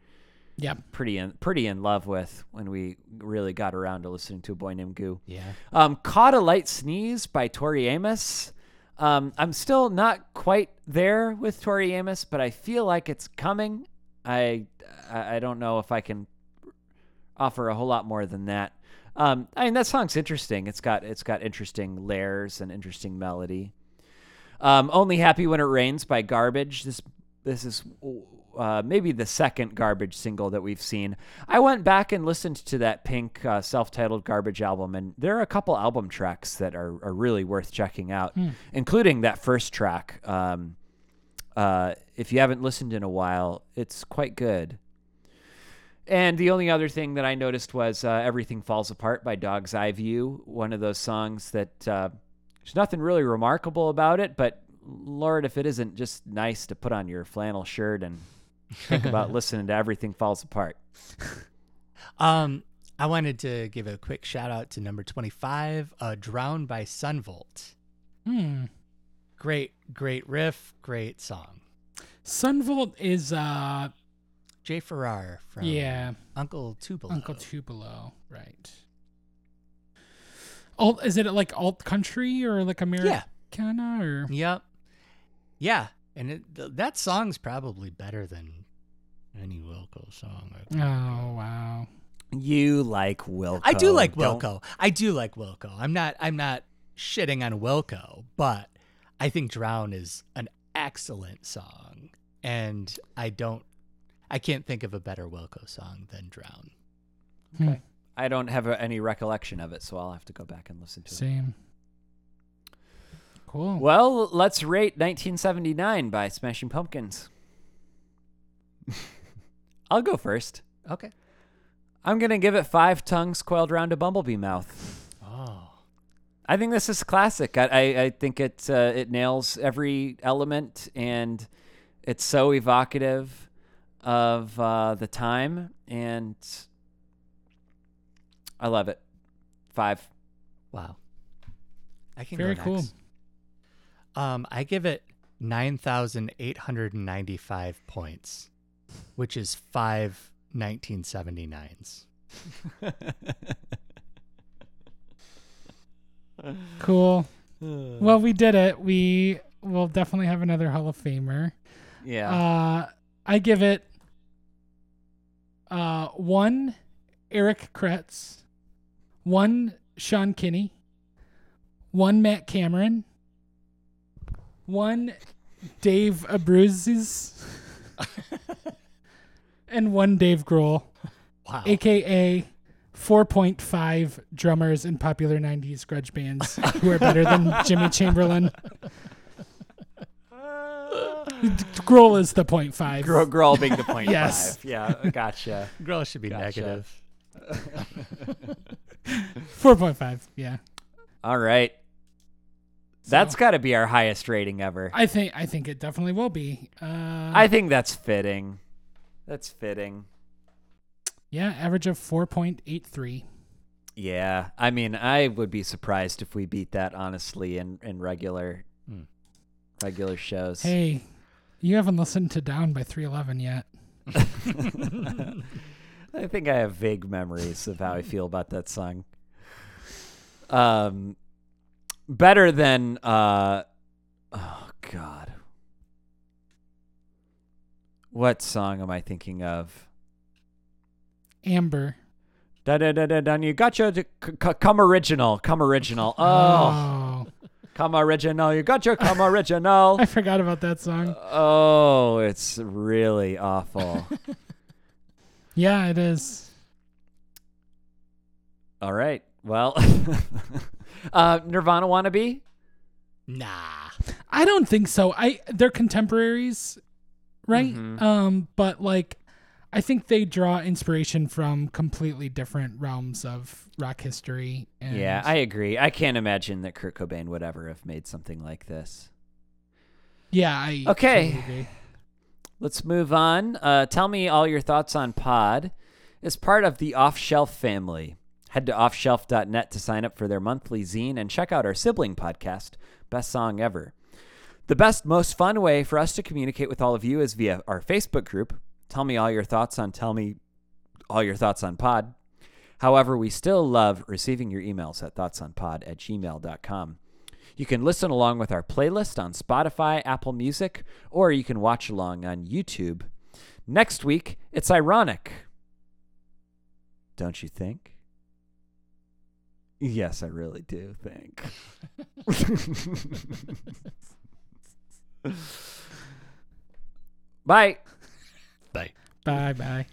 Yeah, pretty in pretty in love with when we really got around to listening to a boy named Goo. Yeah. Um, Caught a Light Sneeze by Tori Amos. Um, I'm still not quite there with Tori Amos, but I feel like it's coming. I I don't know if I can offer a whole lot more than that. Um, I mean that song's interesting. It's got it's got interesting layers and interesting melody. Um, Only Happy When It Rains by Garbage. This this is uh, maybe the second Garbage single that we've seen. I went back and listened to that Pink uh, self-titled Garbage album, and there are a couple album tracks that are, are really worth checking out, including that first track. Um, uh, if you haven't listened in a while, it's quite good. And the only other thing that I noticed was uh, "Everything Falls Apart" by Dog's Eye View, one of those songs that uh, there's nothing really remarkable about it, but Lord, if it isn't just nice to put on your flannel shirt and think about [LAUGHS] listening to "Everything Falls Apart." Um, I wanted to give a quick shout out to number 25, uh, Drowned by Son Volt. Hmm. Great, great riff, great song. Son Volt is uh Jay Farrar from yeah Uncle Tupelo. Uncle Tupelo right. Alt is it like alt country or like Americana or Yep. Yeah, and it, th- that song's probably better than any Wilco song. I oh wow You like Wilco? I do like don't- Wilco. I do like Wilco. I'm not. I'm not shitting on Wilco, but I think "Drown" is an excellent song, and I don't. I can't think of a better Wilco song than "Drown." Hmm. Okay. I don't have a, any recollection of it, so I'll have to go back and listen to it. same cool Well, let's rate 1979 by Smashing Pumpkins. [LAUGHS] I'll go first. Okay. I'm gonna give it five tongues coiled round a bumblebee mouth. Oh. I think this is classic. I, I, I think it uh, it nails every element, and it's so evocative of uh, the time, and I love it. Five. Wow. I can Very go cool. Um, I give it 9,895 points, which is five 1979s. [LAUGHS] Cool. [SIGHS] Well, we did it. We will definitely have another Hall of Famer. yeah. Uh, I give it uh, one Eric Kretz, one Sean Kinney, one Matt Cameron, one Dave Abruzes, [LAUGHS] [LAUGHS] and one Dave Grohl, Wow. aka 4.5 drummers in popular 90s grudge bands [LAUGHS] who are better than Jimmy Chamberlin. Grohl is the point five. Grow, grow being the point [LAUGHS] Yes. five. Yeah, gotcha. Grohl should be Gotcha. negative. [LAUGHS] 4.5. Yeah. All right. That's got to be our highest rating ever. I think I think it definitely will be. Uh, I think that's fitting. That's fitting. yeah, average of 4.83. Yeah, I mean, I would be surprised if we beat that honestly in in regular Hmm. regular shows. Hey, you haven't listened to Down by 311 yet. [LAUGHS] [LAUGHS] I think I have vague memories of how I feel about that song. Um, better than uh, oh god, what song am I thinking of? Amber. Da da da da da. You gotcha. c- c- Come original. Come original. Oh, Oh. come original. You gotcha. Come original. [LAUGHS] I forgot about that song. Oh, it's really awful. [LAUGHS] Yeah, it is. All right. Well, [LAUGHS] uh, Nirvana wannabe. Nah. I don't think so. I they're contemporaries, right? Mhm. Um, but like I think they draw inspiration from completely different realms of rock history. And Yeah, I agree. I can't imagine that Kurt Cobain would ever have made something like this. yeah, I Okay. totally agree. Let's move on. Uh, tell me all your thoughts on Pod. As part of the Off Shelf family, head to offshelf.net to sign up for their monthly zine and check out our sibling podcast, Best Song Ever. The best, most fun way for us to communicate with all of you is via our Facebook group. Tell me all your thoughts on Tell Me All Your Thoughts on Pod. However, we still love receiving your emails at thoughtsonpod at gmail.com. You can listen along with our playlist on Spotify, Apple Music, or you can watch along on YouTube. Next week, it's ironic. Don't you think? Yes, I really do think. [LAUGHS] [LAUGHS] Bye. Bye. Bye bye.